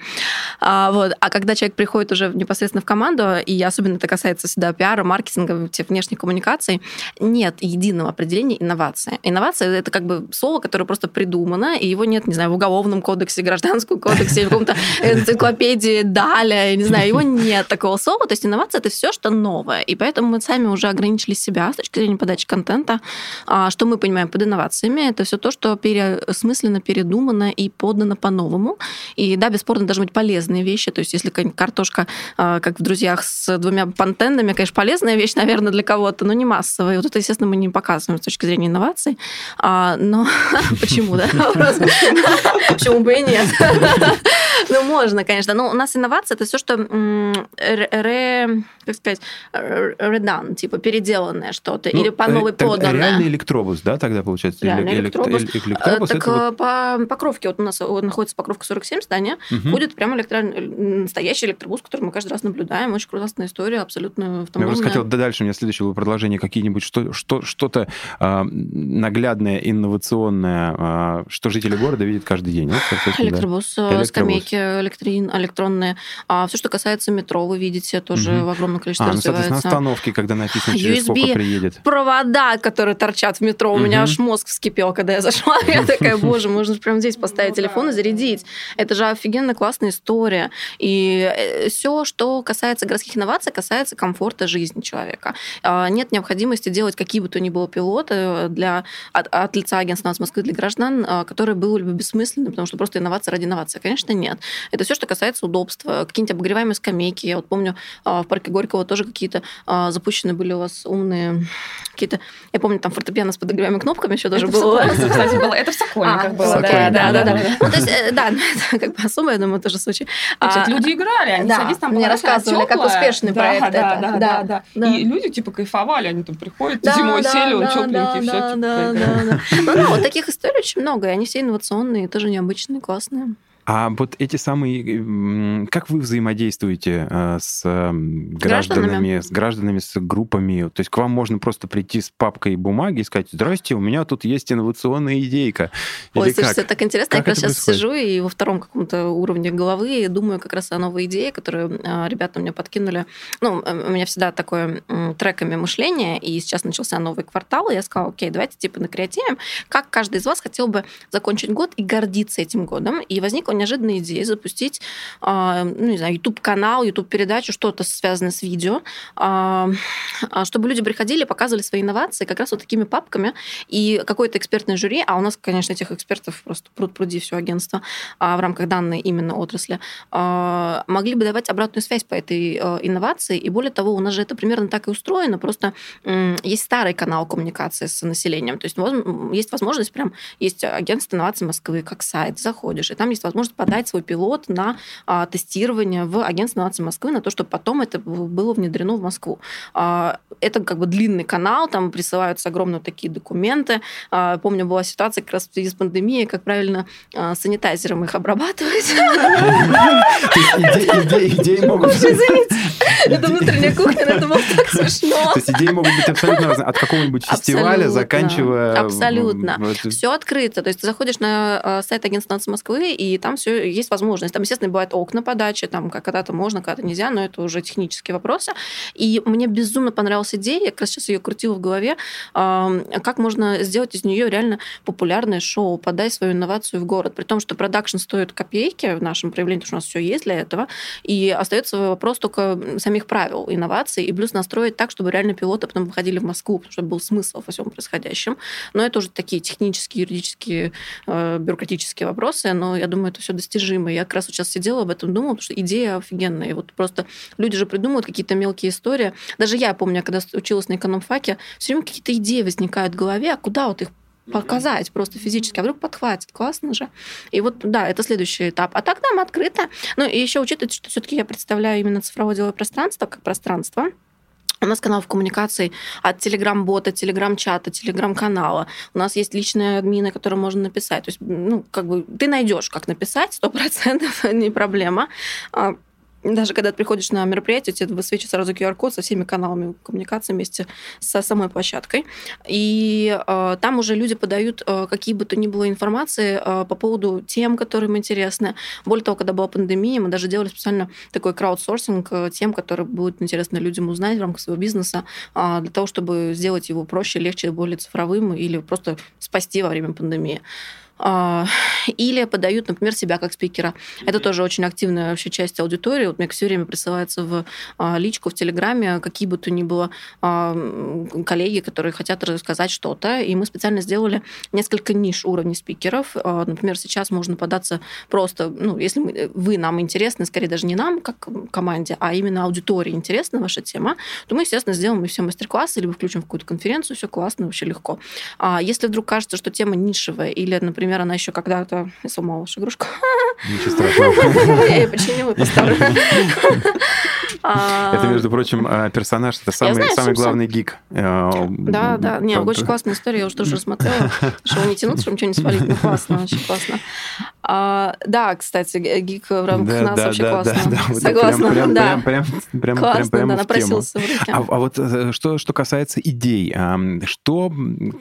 Speaker 1: А, вот. а когда человек приходит уже непосредственно в команду, и особенно это касается всегда пиара, маркетинга, тех внешних коммуникаций, нет единого определения инновации. Инновация — это как бы слово, которое просто придумано, и его нет, не знаю, в уголовном кодексе, гражданском кодексе, в каком-то энциклопедии Даля, я не знаю, его нет такого слова. То есть инновация — это все, что новое. И поэтому мы сами уже ограничили себя с точки зрения подачи контента. А, Что мы понимаем под инновациями? Это все то, что переосмысленно, передумано и подано по-новому. И да, бесспорно, должны быть полезные вещи. То есть если картошка, а, как в «Друзьях» с двумя пантенами, конечно, полезная вещь, наверное, для кого-то, но не массовая. Вот это, естественно, мы не показываем с точки зрения инноваций. А, Но почему, да? Почему бы и нет? Ну, можно, конечно. Но у нас инновация это все, что ре- как сказать, р- redone, типа переделанное что-то,
Speaker 4: ну,
Speaker 1: или по новой
Speaker 4: э, так
Speaker 1: поданное.
Speaker 4: Реальный электробус, да, тогда получается?
Speaker 1: Реальный
Speaker 4: Эле-
Speaker 1: электробус.
Speaker 4: эле-
Speaker 1: Э,
Speaker 4: электробус
Speaker 1: Так
Speaker 4: вот-
Speaker 1: э, по Покровке, вот у нас находится Покровка 47 здание,
Speaker 4: Мгм.
Speaker 1: будет прямо электро... настоящий электробус, который мы каждый раз наблюдаем. Очень классная история, абсолютно
Speaker 4: Я
Speaker 1: автономная.
Speaker 4: просто хотел да, дальше, у меня следующее было продолжение, какие-нибудь что, что, что-то а, наглядное, инновационное, а, что жители города видят каждый день. Вот, соответственно, да.
Speaker 1: Электробус, э, Электрин, электронные. А все, что касается метро, вы видите, тоже
Speaker 4: Мгм.
Speaker 1: в огромном количестве
Speaker 4: А, ну, соответственно,
Speaker 1: развивается.
Speaker 4: остановки, когда написано, через
Speaker 1: USB.
Speaker 4: сколько приедет.
Speaker 1: провода, которые торчат в метро. У меня аж мозг вскипел, когда я зашла. Я такая, боже, можно же прямо здесь поставить
Speaker 3: Ну
Speaker 1: телефон и зарядить. Это же офигенно классная история. И все, что касается городских инноваций, касается комфорта жизни человека. А, Нет необходимости делать какие бы то ни было пилоты для, от, от лица агентства «Инноваций Москвы» для граждан, а, которые были бы бессмысленны, потому что просто инновация ради инновации. Конечно, нет. Это все, что касается удобства. Какие-нибудь обогреваемые скамейки. Я вот помню, а, в парке Горького тоже какие-то а, запущены были у вас умные какие-то... Я помню, там фортепиано с подогреваемыми кнопками еще даже
Speaker 3: в
Speaker 1: было.
Speaker 3: Сокольниках, кстати, было. Это в Сокольниках
Speaker 1: А,
Speaker 3: было.
Speaker 1: да, да, да. Ну, то есть, э, да, это как бы особый, я думаю, тоже случай. А,
Speaker 3: люди играли, они садись там
Speaker 1: мне рассказывали, как успешный проект это.
Speaker 3: Да,
Speaker 1: Да.
Speaker 3: И люди типа кайфовали, они там приходят, зимой сели, он тепленький, все.
Speaker 1: да, да, да, да. Ну вот таких историй очень много, и они все инновационные, тоже необычные, классные.
Speaker 4: А вот эти самые... Как вы взаимодействуете э, с м, гражданами, с гражданами, с группами? То есть к вам можно просто прийти с папкой бумаги и сказать, здрасте, у меня тут есть инновационная идейка.
Speaker 1: Ой,
Speaker 4: Или
Speaker 1: слушайте,
Speaker 4: как?
Speaker 1: так интересно.
Speaker 4: Как
Speaker 1: я как раз
Speaker 4: это
Speaker 1: сейчас
Speaker 4: происходит?
Speaker 1: сижу и во втором каком-то уровне головы думаю как раз о новой идее, которую а, ребята мне подкинули. Ну, э, у меня всегда такое треками мышление, и сейчас начался новый квартал, и я сказала, окей, давайте типа накреативим, как каждый из вас хотел бы закончить год и гордиться этим годом. И возникла неожиданная идея запустить, а, ну, не знаю, YouTube-канал, YouTube-передачу, что-то связанное с видео, а, а, чтобы люди приходили, показывали свои инновации как раз вот такими папками, и какое-то экспертное жюри, а у нас, конечно, этих экспертов просто пруд пруди все агентство в рамках данной именно отрасли, могли бы давать обратную связь по этой а, инновации. И более того, у нас же это примерно так и устроено, просто есть старый канал коммуникации с населением, то есть есть возможность прям, есть агентство инноваций Москвы, как сайт, заходишь, и там есть возможность подать свой пилот на а, тестирование в агентство инноваций Москвы, на то, чтобы потом это было внедрено в Москву. А, Это как бы длинный канал, там присылаются огромные такие документы. А, Помню, была ситуация как раз в связи с пандемией, как правильно а, санитайзером их обрабатывать.
Speaker 4: Идеи могут.
Speaker 1: Извините, это внутренняя кухня, но это было так смешно.
Speaker 4: То есть идеи могут быть абсолютно разные. От какого-нибудь фестиваля, заканчивая...
Speaker 1: Абсолютно. Все открыто. То есть ты заходишь на э, сайт агентства «Нации Москвы, и там все есть возможность. Там, естественно, бывают окна подачи, там когда-то можно, когда-то нельзя, но это уже технические вопросы. И мне безумно понравилась идея, я как раз сейчас ее крутила в голове, как можно сделать из нее реально популярное шоу, подай свою инновацию в город, при том, что продакшн стоит копейки в нашем проявлении, потому что у нас все есть для этого, и остается вопрос только самих правил инноваций, и плюс настроить так, чтобы реально пилоты потом выходили в Москву, чтобы был смысл во всем происходящем. Но это уже такие технические, юридические, э, бюрократические вопросы, но я думаю, это все достижимо. Я как раз сейчас сидела об этом думала, потому что идея офигенная. И вот просто люди же придумывают какие-то мелкие истории. Даже я помню, когда училась на экономфаке, все время какие-то идеи возникают в голове, а куда вот их показать просто физически, а вдруг подхватит, классно же. И вот, да, это следующий этап. А так там открыто. Ну, и еще учитывать, что все-таки я представляю именно цифровое деловое пространство как пространство, у нас канал в коммуникации от телеграм-бота, телеграм-чата, телеграм-канала. У нас есть личные админы, которые можно написать. То есть, ну, как бы ты найдешь, как написать, сто процентов, не проблема. Даже когда ты приходишь на мероприятие, тебе высвечивает сразу QR-код со всеми каналами коммуникации вместе со самой площадкой. И э, там уже люди подают э, какие бы то ни было информации э, по поводу тем, которым интересны. Более того, когда была пандемия, мы даже делали специально такой краудсорсинг э, тем, которые будут интересны людям узнать в рамках своего бизнеса, э, для того, чтобы сделать его проще, легче, более цифровым или просто спасти во время пандемии. А, или подают, например, себя как спикера. Это тоже очень активная вообще часть аудитории. Вот мне все время присылается в а, личку в Телеграме какие бы то ни было а, коллеги, которые хотят рассказать что-то. И мы специально сделали несколько ниш уровней спикеров. Например, сейчас можно податься просто, ну, если вы нам интересны, скорее даже не нам, как команде, а именно аудитории интересна ваша тема, то мы, естественно, сделаем все мастер-классы, либо включим в какую-то конференцию, все классно, вообще легко. Если вдруг кажется, что тема нишевая, или, например, например, она еще когда-то... Сломала игрушку.
Speaker 4: Ничего страшного.
Speaker 1: Я ее починила и поставлю.
Speaker 4: А, это, между прочим, а, персонаж, это самый, самый главный гик.
Speaker 1: Э, да, да. Не, очень классная история, я уже тоже рассмотрела. Чтобы не тянуться, чтобы ничего не свалить. Ну, классно, очень классно. А, да, кстати, гик в рамках нас вообще классно. Согласна,
Speaker 4: прям, да. Прям, прям, классно, прям, да, напросился в руки. А, а вот э, что, что касается идей, что,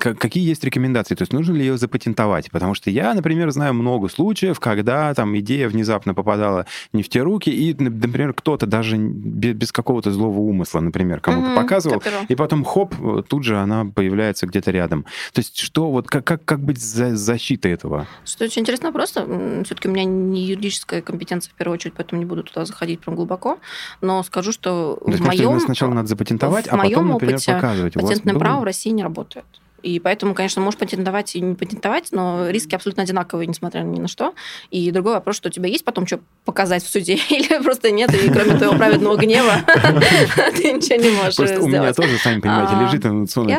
Speaker 4: какие есть рекомендации? То есть нужно ли ее запатентовать? Потому что я, например, знаю много случаев, когда там идея внезапно попадала не в те руки, и, например, кто-то даже без, какого-то злого умысла, например, кому-то mm-hmm, показывал, и потом хоп, тут же она появляется где-то рядом. То есть что, вот как, как, как быть за защитой этого?
Speaker 1: Что очень интересно просто, все-таки у меня не юридическая компетенция в первую очередь, поэтому не буду туда заходить прям глубоко, но скажу, что То в моем...
Speaker 4: Сначала надо запатентовать, а потом, например, показывать.
Speaker 1: Патентное право в России не работает. И поэтому, конечно, можешь патентовать и не патентовать, но риски абсолютно одинаковые, несмотря ни на что. И другой вопрос, что у тебя есть потом что показать в суде, или просто нет, и кроме твоего праведного гнева ты ничего не можешь Просто
Speaker 4: у меня тоже, сами понимаете, а, лежит инновационный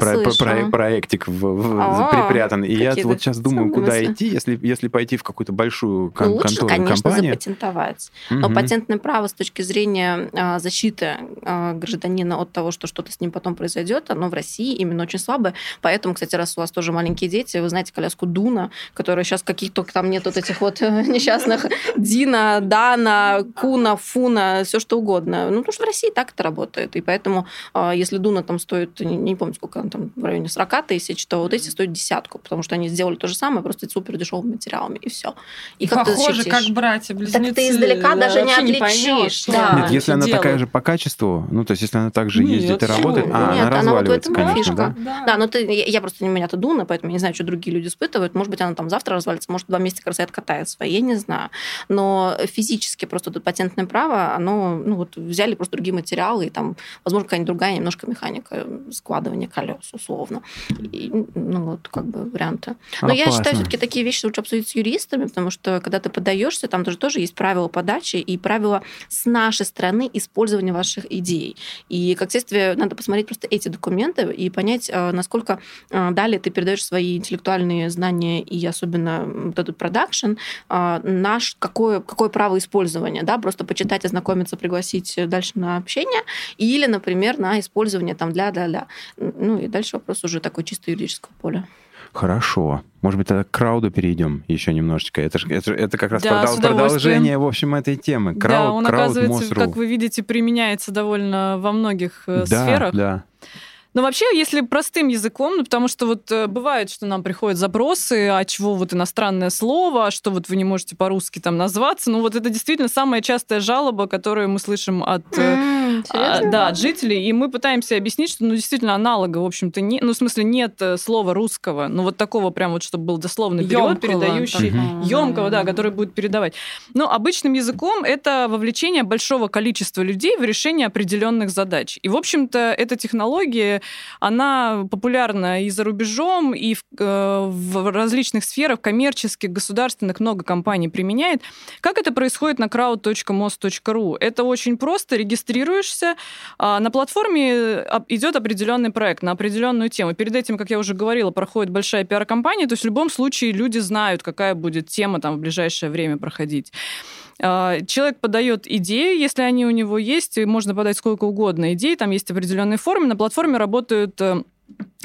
Speaker 4: проектик припрятан. И я вот сейчас думаю, куда идти, если пойти в какую-то большую контору,
Speaker 1: Лучше, конечно, запатентовать. Но патентное право с точки зрения а, защиты а, гражданина от того, что что-то с ним потом произойдет, оно в России именно очень слабое. Поэтому Поэтому, кстати, раз у вас тоже маленькие дети, вы знаете коляску Дуна, которая сейчас каких-то там нет вот этих вот э, несчастных Дина, Дана, Куна, Фуна, все что угодно. Ну, потому что в России так это работает. И поэтому, а, если Дуна там стоит, не, не помню, сколько она там, в районе 40 тысяч, то вот эти стоят десятку, потому что они сделали то же самое, просто супер дешевыми материалами, и все. И
Speaker 3: как Похоже, как братья-близнецы.
Speaker 1: Так ты издалека да, даже не отличишь.
Speaker 4: Не да. Нет, если она делают. такая же по качеству, ну, то есть если она также Нет, ездит и работает, а, Нет, она разваливается, она вот в этом конечно, фишка. Да?
Speaker 1: да, но ты, я, я просто у меня-то Дуна, поэтому я не знаю, что другие люди испытывают. Может быть, она там завтра развалится, может, два месяца как раз и откатается, я не знаю. Но физически просто тут патентное право, оно, ну вот взяли просто другие материалы, и там, возможно, какая-нибудь другая немножко механика складывания колес, условно. И, ну вот, как бы варианты. Но Опасно. я считаю, все-таки такие вещи лучше обсудить с юристами, потому что когда ты подаешься, там тоже, тоже есть правила подачи и правила с нашей стороны использования ваших идей. И, как следствие, надо посмотреть просто эти документы и понять, э, насколько далее ты передаешь свои интеллектуальные знания и особенно вот этот продакшн, а, наш какое, какое право использования, да, просто почитать, ознакомиться, пригласить дальше на общение, или, например, на использование там для-для-для. Ну и дальше вопрос уже такой чисто юридического поля.
Speaker 4: Хорошо. Может быть, тогда к крауду перейдем еще немножечко. Это, это, это как раз да, продол- продолжение, в общем, этой темы. Крауд, да,
Speaker 2: он,
Speaker 4: крауд,
Speaker 2: оказывается, как вы видите, применяется довольно во многих
Speaker 4: э,
Speaker 2: да, сферах.
Speaker 4: Да,
Speaker 2: но вообще, если простым языком, ну, потому что вот э, бывает, что нам приходят запросы, а чего вот иностранное слово, а что вот вы не можете по-русски там назваться, ну вот это действительно самая частая жалоба, которую мы слышим от mm а, да, от жителей. И мы пытаемся объяснить, что ну, действительно аналога, в общем-то, не, ну, в смысле, нет э, слова русского, ну, вот такого прям вот, чтобы был дословный перевод, передающий, емкого, да, который будет передавать. Но обычным языком это вовлечение большого количества людей в решение определенных задач. И, в общем-то, эта технология, она популярна и за рубежом, и в, э, в различных сферах, коммерческих, государственных, много компаний применяет. Как это происходит на crowd.mos.ru? Это очень просто, регистрируешься, а на платформе а, идет определенный проект на определенную тему. Перед этим, как я уже говорила, проходит большая пиар-компания, то есть в любом случае люди знают, какая будет тема там в ближайшее время проходить. А, человек подает идеи, если они у него есть, можно подать сколько угодно идей, там есть определенные формы. На платформе работают э,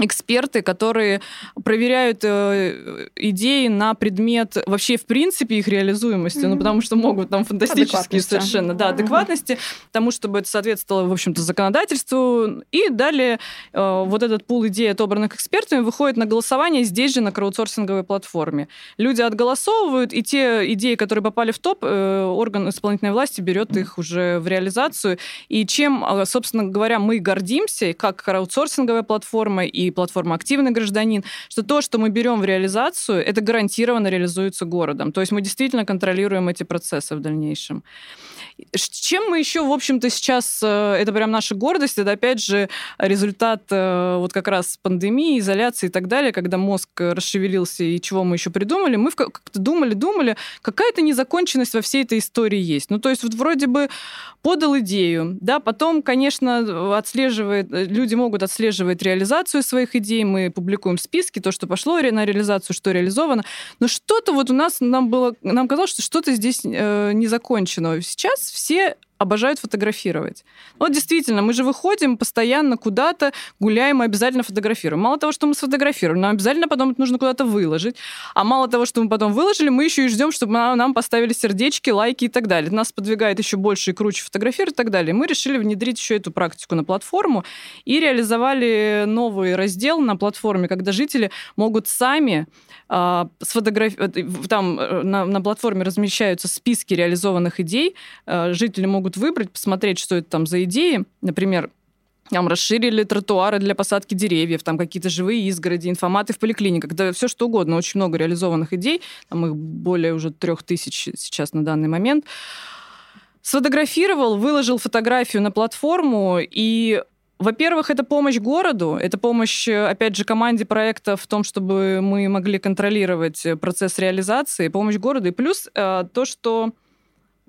Speaker 2: эксперты, которые проверяют э, идеи на предмет вообще в принципе их реализуемости, mm-hmm. ну потому что могут там фантастические совершенно, да, адекватности, mm-hmm. тому, чтобы это соответствовало, в общем-то, законодательству. И далее э, вот этот пул идей, отобранных экспертами, выходит на голосование здесь же на краудсорсинговой платформе. Люди отголосовывают, и те идеи, которые попали в топ, э, орган исполнительной власти берет их уже в реализацию. И чем, э, собственно говоря, мы гордимся, как краудсорсинговая платформа и платформа «Активный гражданин», что то, что мы берем в реализацию, это гарантированно реализуется городом. То есть мы действительно контролируем эти процессы в дальнейшем. Чем мы еще, в общем-то, сейчас, э, это прям наша гордость, это опять же результат э, вот как раз пандемии, изоляции и так далее, когда мозг расшевелился и чего мы еще придумали, мы как-то думали, думали, какая-то незаконченность во всей этой истории есть. Ну, то есть вот вроде бы подал идею, да, потом, конечно, отслеживает, люди могут отслеживать реализацию своих идей, мы публикуем списки, то, что пошло на реализацию, что реализовано, но что-то вот у нас, нам было, нам казалось, что что-то здесь э, не закончено. Сейчас все обожают фотографировать. Вот действительно, мы же выходим постоянно куда-то, гуляем и обязательно фотографируем. Мало того, что мы сфотографируем, нам обязательно потом это нужно куда-то выложить. А мало того, что мы потом выложили, мы еще и ждем, чтобы нам поставили сердечки, лайки и так далее. Нас подвигает еще больше и круче фотографировать и так далее. Мы решили внедрить еще эту практику на платформу и реализовали новый раздел на платформе, когда жители могут сами а, сфотографировать... Э, там э, на, на платформе размещаются списки реализованных идей. А, жители могут выбрать, посмотреть, что это там за идеи. Например, там расширили тротуары для посадки деревьев, там какие-то живые изгороди, информаты в поликлиниках, да все что угодно. Очень много реализованных идей, там их более уже трех тысяч сейчас на данный момент. Сфотографировал, выложил фотографию на платформу, и во-первых, это помощь городу, это помощь, опять же, команде проекта в том, чтобы мы могли контролировать процесс реализации, помощь городу. И плюс э, то, что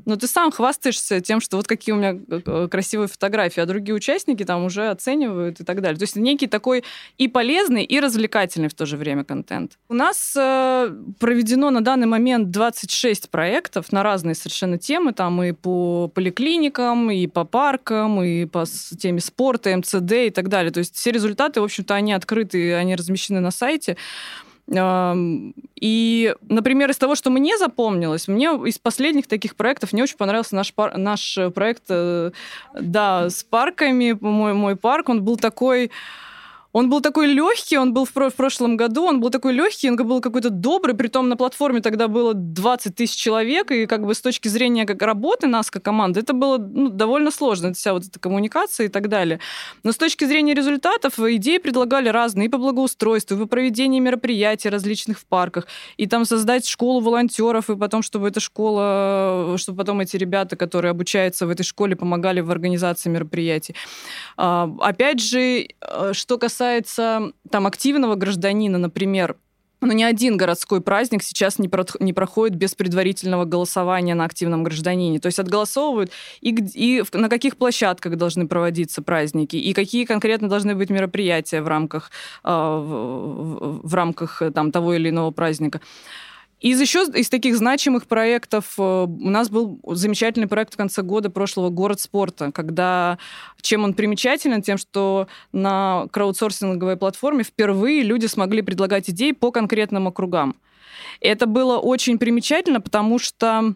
Speaker 2: но ты сам хвастаешься тем, что вот какие у меня э, красивые фотографии, а другие участники там уже оценивают и так далее. То есть некий такой и полезный, и развлекательный в то же время контент. У нас э, проведено на данный момент 26 проектов на разные совершенно темы, там и по поликлиникам, и по паркам, и по теме спорта, МЦД и так далее. То есть все результаты, в общем-то, они открыты, они размещены на сайте. И, например, из того, что мне запомнилось, мне из последних таких проектов не очень понравился наш, пар... наш проект, э, да, с парками, мой, мой парк, он был такой он был такой легкий, он был в, в прошлом году, он был такой легкий, он был какой-то добрый, притом на платформе тогда было 20 тысяч человек, и как бы с точки зрения как работы нас как команды, это было ну, довольно сложно, это вся вот эта коммуникация и так далее. Но с точки зрения результатов идеи предлагали разные и по благоустройству, и по проведению мероприятий различных в парках, и там создать школу волонтеров, и потом, чтобы эта школа, чтобы потом эти ребята, которые обучаются в этой школе, помогали в организации мероприятий. А, опять же, э, что касается касается там активного гражданина, например, но ни один городской праздник сейчас не, про, не проходит без предварительного голосования на активном гражданине. То есть отголосовывают и, и на каких площадках должны проводиться праздники, и какие конкретно должны быть мероприятия в рамках, э, в, в, в рамках там, того или иного праздника. Из еще из таких значимых проектов э, у нас был замечательный проект в конце года прошлого «Город спорта», когда чем он примечателен? Тем, что на краудсорсинговой платформе впервые люди смогли предлагать идеи по конкретным округам. Это было очень примечательно, потому что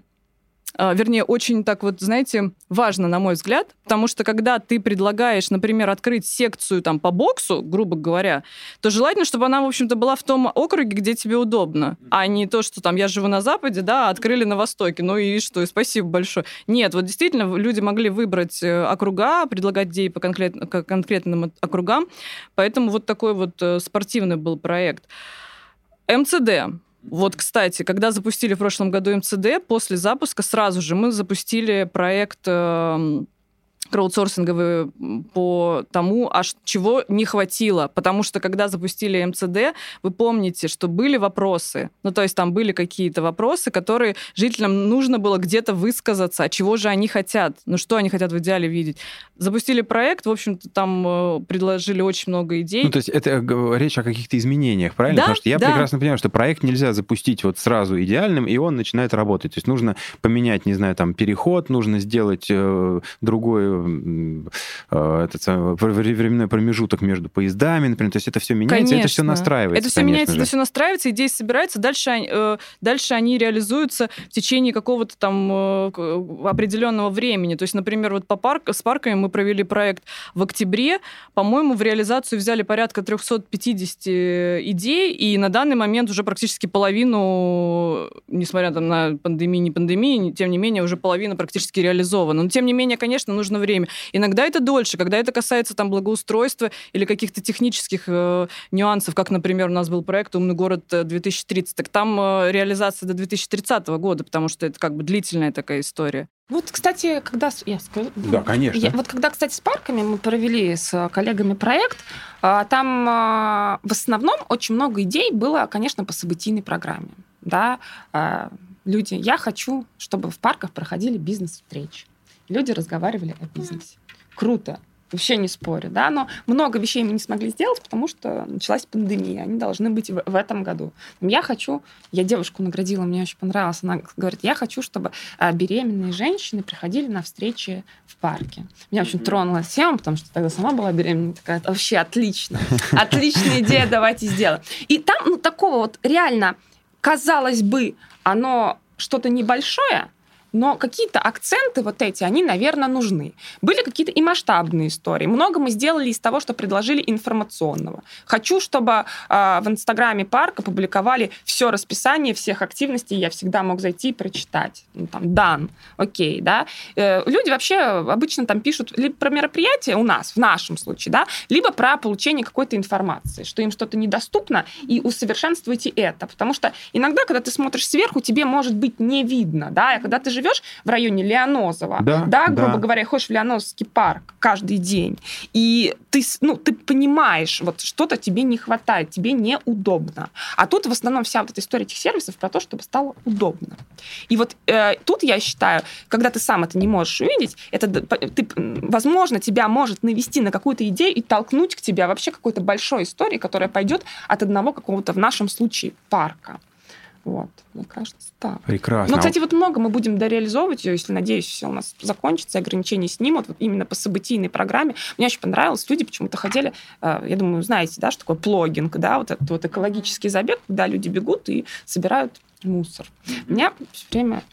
Speaker 2: вернее, очень так вот, знаете, важно, на мой взгляд, потому что когда ты предлагаешь, например, открыть секцию там по боксу, грубо говоря, то желательно, чтобы она, в общем-то, была в том округе, где тебе удобно, а не то, что там я живу на Западе, да, а открыли на Востоке, ну и что, и спасибо большое. Нет, вот действительно, люди могли выбрать э, округа, предлагать идеи по конкрет, конкретным округам, поэтому вот такой вот э, спортивный был проект. МЦД. Вот, кстати, когда запустили в прошлом году МЦД, после запуска сразу же мы запустили проект эм, краудсорсинговые по тому, а чего не хватило. Потому что когда запустили МЦД, вы помните, что были вопросы. Ну, то есть там были какие-то вопросы, которые жителям нужно было где-то высказаться, а чего же они хотят, ну, что они хотят в идеале видеть. Запустили проект, в общем-то, там э, предложили очень много идей.
Speaker 4: Ну, то есть это речь о каких-то изменениях, правильно?
Speaker 2: Да,
Speaker 4: Потому что я
Speaker 2: да.
Speaker 4: прекрасно понимаю, что проект нельзя запустить вот сразу идеальным, и он начинает работать. То есть нужно поменять, не знаю, там, переход, нужно сделать э, другой э, этот самый, временной промежуток между поездами, например. То есть это все меняется,
Speaker 2: Конечно.
Speaker 4: это все настраивается.
Speaker 2: Это все меняется,
Speaker 4: же.
Speaker 2: это все настраивается, идеи собираются, дальше, они- э, дальше они реализуются в течение какого-то там э, определенного времени. То есть, например, вот по парк, с парками мы провели проект в октябре, по-моему, в реализацию взяли порядка 350 идей, и на данный момент уже практически половину, несмотря там на пандемию, не пандемию, тем не менее, уже половина практически реализована. Но тем не менее, конечно, нужно время. Иногда это дольше, когда это касается там благоустройства или каких-то технических э, нюансов, как, например, у нас был проект «Умный город э, 2030», так там э, реализация до 2030 года, потому что это как бы длительная такая история.
Speaker 3: Вот, кстати, когда... Я скажу.
Speaker 4: Да, конечно.
Speaker 3: Я- вот когда, кстати, с парками мы провели с коллегами проект, а, там в основном очень много идей было, конечно, по событийной программе. Да? Люди, я хочу, чтобы в парках проходили бизнес-встречи. Люди разговаривали о бизнесе. Круто. Вообще не спорю, да, но много вещей мы не смогли сделать, потому что началась пандемия. Они должны быть в, в этом году. Я хочу, я девушку наградила, мне очень понравилось. Она говорит, я хочу, чтобы а, беременные женщины приходили на встречи в парке. Меня очень тронула тема, потому что тогда сама была беременна, такая, вообще отлично, отличная идея, давайте сделаем. И там, ну, такого вот реально, казалось бы, оно что-то небольшое, но какие-то акценты вот эти, они, наверное, нужны. Были какие-то и масштабные истории. Много мы сделали из того, что предложили информационного. Хочу, чтобы э, в Инстаграме парка публиковали все расписание всех активностей. Я всегда мог зайти и прочитать. Ну, там, дан, окей, да. Э, люди вообще обычно там пишут либо про мероприятие у нас, в нашем случае, да, либо про получение какой-то информации, что им что-то недоступно, и усовершенствуйте это. Потому что иногда, когда ты смотришь сверху, тебе может быть не видно, да, а когда ты живешь в районе Леонозова,
Speaker 4: Да,
Speaker 3: грубо
Speaker 4: да.
Speaker 3: говоря, ходишь в Леонозовский парк каждый день, и ты, ну, ты понимаешь, вот что-то тебе не хватает, тебе неудобно. А тут в основном вся вот эта история этих сервисов про то, чтобы стало удобно. И вот э, тут я считаю, когда ты сам это не можешь увидеть, это ты, возможно, тебя может навести на какую-то идею и толкнуть к тебе вообще какой-то большой истории, которая пойдет от одного какого-то, в нашем случае, парка. Вот, мне кажется, так.
Speaker 4: Прекрасно.
Speaker 3: Ну, кстати, вот много мы будем дореализовывать ее, если, надеюсь, все у нас закончится, ограничения снимут, вот именно по событийной программе. Мне очень понравилось, люди почему-то хотели, э, я думаю, знаете, да, что такое плогинг, да, вот этот вот экологический забег, когда люди бегут и собирают мусор. Меня все время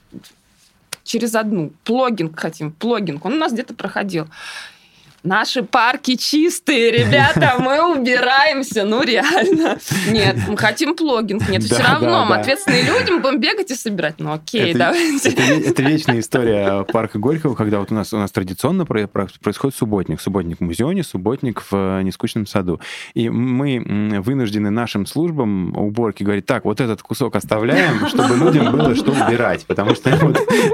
Speaker 3: через одну. Плогинг хотим, плогинг. Он у нас где-то проходил. Наши парки чистые, ребята, мы убираемся, ну реально. Нет, мы хотим плогинг, нет, все равно, ответственные люди, мы будем бегать и собирать. Ну окей, давайте.
Speaker 4: это ве- это вечная история парка Горького, когда вот у нас, у нас традиционно про- про- происходит субботник. Субботник в музеоне, субботник в э, нескучном саду. И мы вынуждены нашим службам уборки говорить, так, вот этот кусок оставляем, чтобы людям было что убирать. Потому что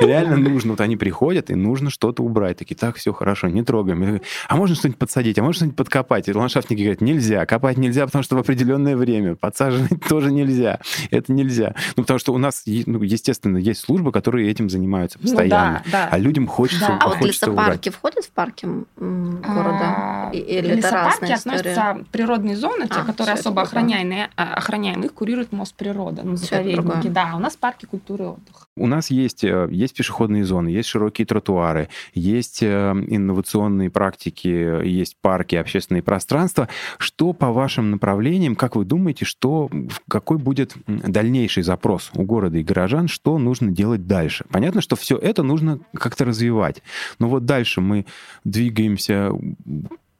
Speaker 4: реально нужно, вот они приходят, и нужно что-то убрать. Такие, так, все хорошо, не трогаем. А можно что-нибудь подсадить, а можно что-нибудь подкопать? И ландшафтники говорят, нельзя, копать нельзя, потому что в определенное время. Подсаживать тоже нельзя. Это нельзя. Ну, потому что у нас, ну, естественно, есть службы, которые этим занимаются
Speaker 3: Ну
Speaker 4: постоянно.
Speaker 3: да, да.
Speaker 4: А людям хочется,
Speaker 3: Да.
Speaker 1: А вот
Speaker 4: хочется убрать.
Speaker 1: лесопарки входят в парки города?
Speaker 3: А,
Speaker 1: Или
Speaker 3: Лесопарки относятся природные зоны, те,
Speaker 1: А,
Speaker 3: которые особо охраняемые, а, охраняемые, их курирует Мосприрода, ну, заповедники. Да, у нас парки культуры и отдыха.
Speaker 4: У нас есть, э, есть пешеходные зоны, есть широкие тротуары, есть э, инновационные практики практики, есть парки, общественные пространства. Что по вашим направлениям, как вы думаете, что, какой будет дальнейший запрос у города и горожан, что нужно делать дальше? Понятно, что все это нужно как-то развивать. Но вот дальше мы двигаемся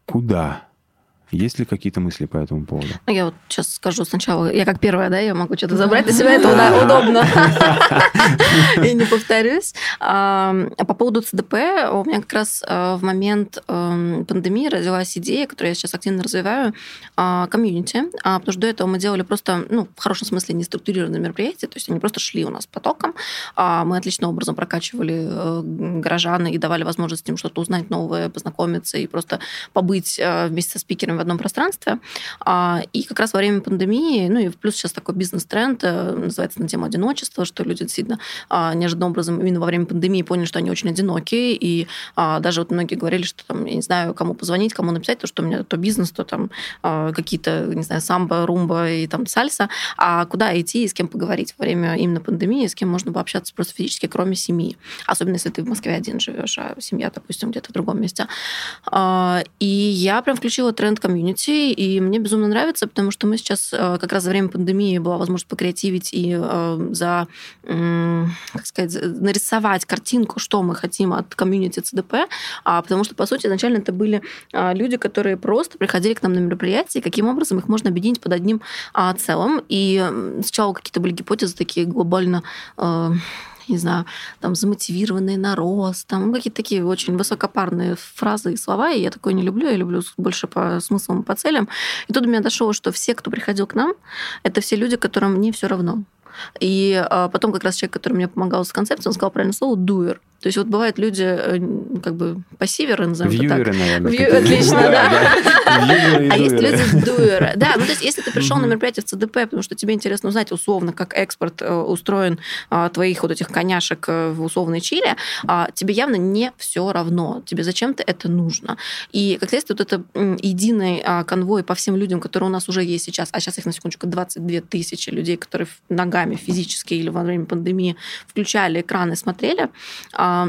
Speaker 4: куда? Есть ли какие-то мысли по этому поводу?
Speaker 1: Ну, я вот сейчас скажу сначала, я как первая, да, я могу что-то забрать на себя, это удобно. И не повторюсь. По поводу ЦДП, у меня как раз а, в момент эм, пандемии родилась идея, которую я сейчас активно развиваю, а, комьюнити, а, потому что до этого мы делали просто, ну, в хорошем смысле, не структурированные мероприятия, то есть они просто шли у нас потоком. Мы отличным образом прокачивали э, горожан и давали возможность им что-то узнать новое, познакомиться и просто побыть э, вместе со спикерами одном пространстве. А, и как раз во время пандемии, ну и плюс сейчас такой бизнес-тренд э, называется на тему одиночества, что люди действительно а, неожиданным образом именно во время пандемии поняли, что они очень одиноки, и а, даже вот многие говорили, что там, я не знаю, кому позвонить, кому написать, то, что у меня то бизнес, то там какие-то, не знаю, самбо, румба и там сальса, а куда идти и с кем поговорить во время именно пандемии, с кем можно пообщаться просто физически, кроме семьи. Особенно, если ты в Москве один живешь, а семья, допустим, где-то в другом месте. И я прям включила тренд комьюнити, и мне безумно нравится, потому что мы сейчас э, как раз за время пандемии была возможность покреативить и э, за, как сказать, нарисовать картинку, что мы хотим от комьюнити ЦДП, а потому что, по сути, изначально это были а, люди, которые просто приходили к нам на мероприятия, каким образом их можно объединить под одним а, целым. И сначала какие-то были гипотезы такие глобально э, не знаю, там, замотивированные на рост, там, какие-то такие очень высокопарные фразы и слова, и я такое не люблю, я люблю больше по смыслам, по целям. И тут до меня дошло, что все, кто приходил к нам, это все люди, которым не все равно. И а, потом как раз человек, который мне помогал с концепцией, он сказал правильное слово «дуэр». То есть вот бывают люди э, как бы пассиверы, назовем
Speaker 4: Вьюеры,
Speaker 1: так.
Speaker 4: наверное.
Speaker 1: Вью... Отлично, да. А есть люди дуэры. Да, ну то есть если ты пришел на мероприятие в ЦДП, потому что тебе интересно узнать условно, как экспорт э, устроен а, твоих вот этих коняшек э, в условной Чили, а, тебе явно не все равно. Тебе зачем-то это нужно. И как следствие вот это единый конвой по всем людям, которые у нас уже есть сейчас, а сейчас их на секундочку 22 тысячи людей, которые ногами физически или во время пандемии включали экраны, смотрели, а,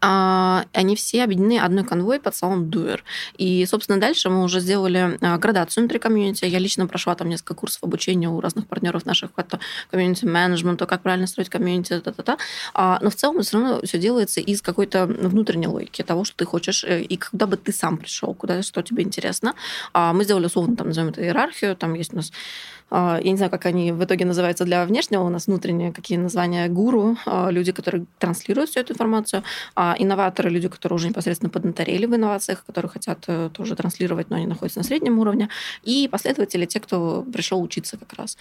Speaker 1: а, они все объединены одной конвой под салон Дуэр. И, собственно, дальше мы уже сделали а, градацию внутри комьюнити. Я лично прошла там несколько курсов обучения у разных партнеров наших, это комьюнити-менеджмента, как правильно строить комьюнити, та -та -та. Но в целом все равно все делается из какой-то внутренней логики того, что ты хочешь, э, и куда бы ты сам пришел, куда, что тебе интересно. Мы сделали условно, там, назовем это иерархию, там есть у нас я не знаю, как они в итоге называются для внешнего, у нас внутренние какие названия гуру, а, люди, которые транслируют всю эту информацию, а инноваторы, люди, которые уже непосредственно поднаторели в инновациях, которые хотят э, тоже транслировать, но они находятся на среднем уровне, и последователи, те, кто пришел учиться как раз.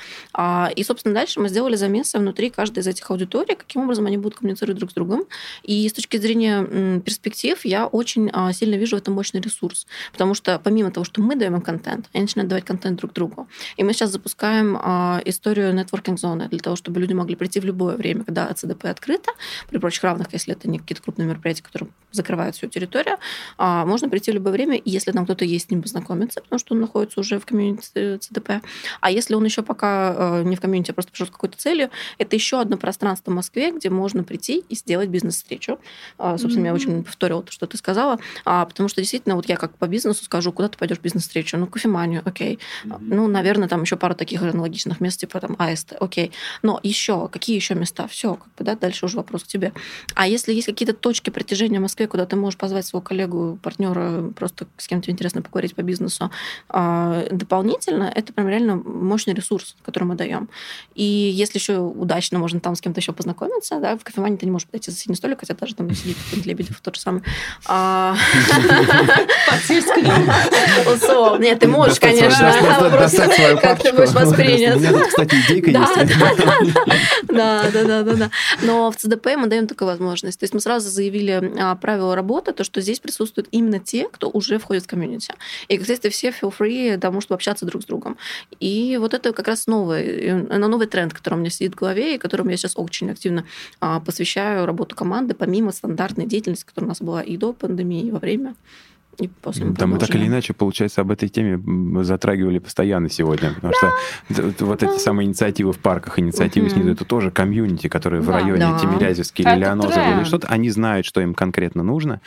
Speaker 1: И, собственно, дальше мы сделали замесы внутри каждой из этих аудиторий, каким образом они будут коммуницировать друг с другом. И с точки зрения перспектив я очень сильно вижу в этом мощный ресурс, потому что помимо того, что мы даем им контент, они начинают давать контент друг другу. И мы сейчас запускаем запускаем а, историю нетворкинг-зоны для того, чтобы люди могли прийти в любое время, когда ЦДП открыто, при прочих равных, если это не какие-то крупные мероприятия, которые закрывают всю территорию, а, можно прийти в любое время, если там кто-то есть, с ним познакомиться, потому что он находится уже в комьюнити ЦДП. А если он еще пока а, не в комьюнити, а просто пришел с какой-то целью, это еще одно пространство в Москве, где можно прийти и сделать бизнес-встречу. Собственно, mm-hmm. я очень повторила то, что ты сказала, потому что действительно, вот я как по бизнесу скажу, куда ты пойдешь в бизнес-встречу? Ну, кофеманию, окей. Mm-hmm. Ну, наверное, там еще пару таких аналогичных мест, типа там АСТ, окей. Но еще, какие еще места? Все, как бы, да, дальше уже вопрос к тебе. А если есть какие-то точки притяжения в Москве, куда ты можешь позвать своего коллегу, партнера, просто с кем тебе интересно поговорить по бизнесу, а, дополнительно, это прям реально мощный ресурс, который мы даем. И если еще удачно можно там с кем-то еще познакомиться, да, в кофемане ты не можешь подойти за соседний столик, хотя даже там сидит какой-нибудь Лебедев, тот же самый. А, Нет, ты можешь, конечно. Как ты будешь воспринят. У меня тут, кстати, идейка есть. Да, да, да, да, да. Но в ЦДП мы даем такую возможность. То есть мы сразу заявили а, правила работы, то, что здесь присутствуют именно те, кто уже входит в комьюнити. И, следствие, все feel free тому, чтобы общаться друг с другом. И вот это как раз новый, новый тренд, который у меня сидит в голове, и которому я сейчас очень активно а, посвящаю работу команды, помимо стандартной деятельности, которая у нас была и до пандемии, и во время. И после
Speaker 4: Там мы так или иначе, получается, об этой теме затрагивали постоянно сегодня. Потому да. что вот эти самые инициативы в парках, инициативы снизу, это тоже комьюнити, которые да. в районе да. Тимирязевский или Леонозово или что-то, они знают, что им конкретно нужно.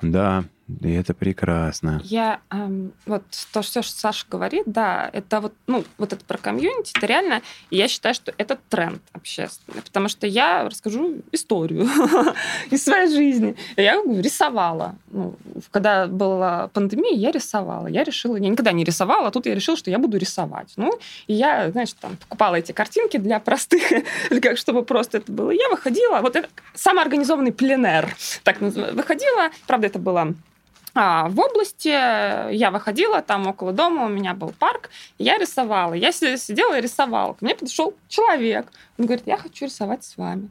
Speaker 4: Да, И это прекрасно.
Speaker 3: Я эм, вот то, все, что Саша говорит, да, это вот, ну, вот это про комьюнити, это реально, я считаю, что это тренд общественный, потому что я расскажу историю из своей жизни. Я рисовала. Ну, когда была пандемия, я рисовала. Я решила, я никогда не рисовала, а тут я решила, что я буду рисовать. Ну, и я, знаешь, там покупала эти картинки для простых, как чтобы просто это было. Я выходила, вот это самоорганизованный пленер, так выходила, правда, это было а, в области я выходила, там около дома у меня был парк, я рисовала. Я сидела и рисовала. Ко мне подошел человек. Он говорит, я хочу рисовать с вами.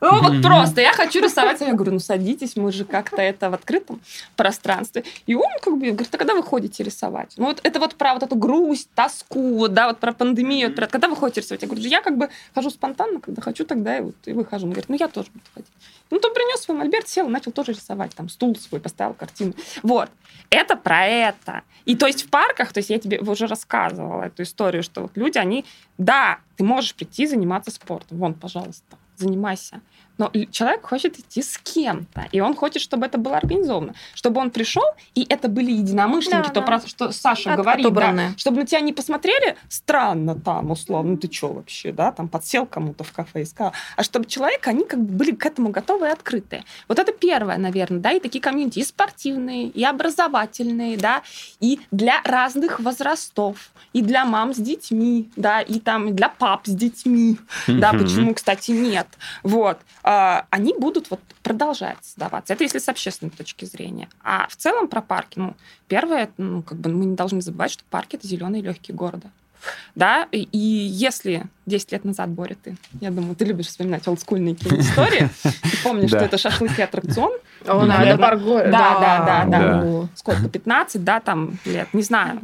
Speaker 3: Ну, вот просто, я хочу рисовать. Я говорю, ну, садитесь, мы же как-то это в открытом пространстве. И он как бы говорит, а когда вы ходите рисовать? Ну, вот это вот про вот эту грусть, тоску, вот, да, вот про пандемию. Про, когда вы ходите рисовать? Я говорю, я как бы хожу спонтанно, когда хочу, тогда и, вот, и выхожу. Он говорит, ну, я тоже буду ходить. Ну, то принес свой мольберт, сел, начал тоже рисовать. Там стул свой поставил, картину. Вот. Это про это. И то есть в парках, то есть я тебе уже рассказывала эту историю, что вот люди, они, да, ты можешь прийти заниматься спортом. Вон, пожалуйста занимайся. Но человек хочет идти с кем-то, и он хочет, чтобы это было организовано, чтобы он пришел, и это были единомышленники, да, то, да. Про, что Саша От, говорит, да, чтобы на тебя не посмотрели странно там, условно, ну ты что вообще, да, там подсел кому-то в кафе и сказал, а чтобы человек, они как бы были к этому готовы и открытые. Вот это первое, наверное, да, и такие комьюнити и спортивные, и образовательные, да, и для разных возрастов, и для мам с детьми, да, и там для пап с детьми, да, почему, кстати, нет, вот они будут вот продолжать создаваться. Это если с общественной точки зрения. А в целом про парки, ну, первое, ну, как бы мы не должны забывать, что парки это зеленые легкие города. Да, и если 10 лет назад, Боря, ты, я думаю, ты любишь вспоминать олдскульные истории. Ты помнишь, что это шашлык и аттракцион?
Speaker 2: О, да,
Speaker 3: Да, да, да. Сколько, 15, да, там лет, не знаю.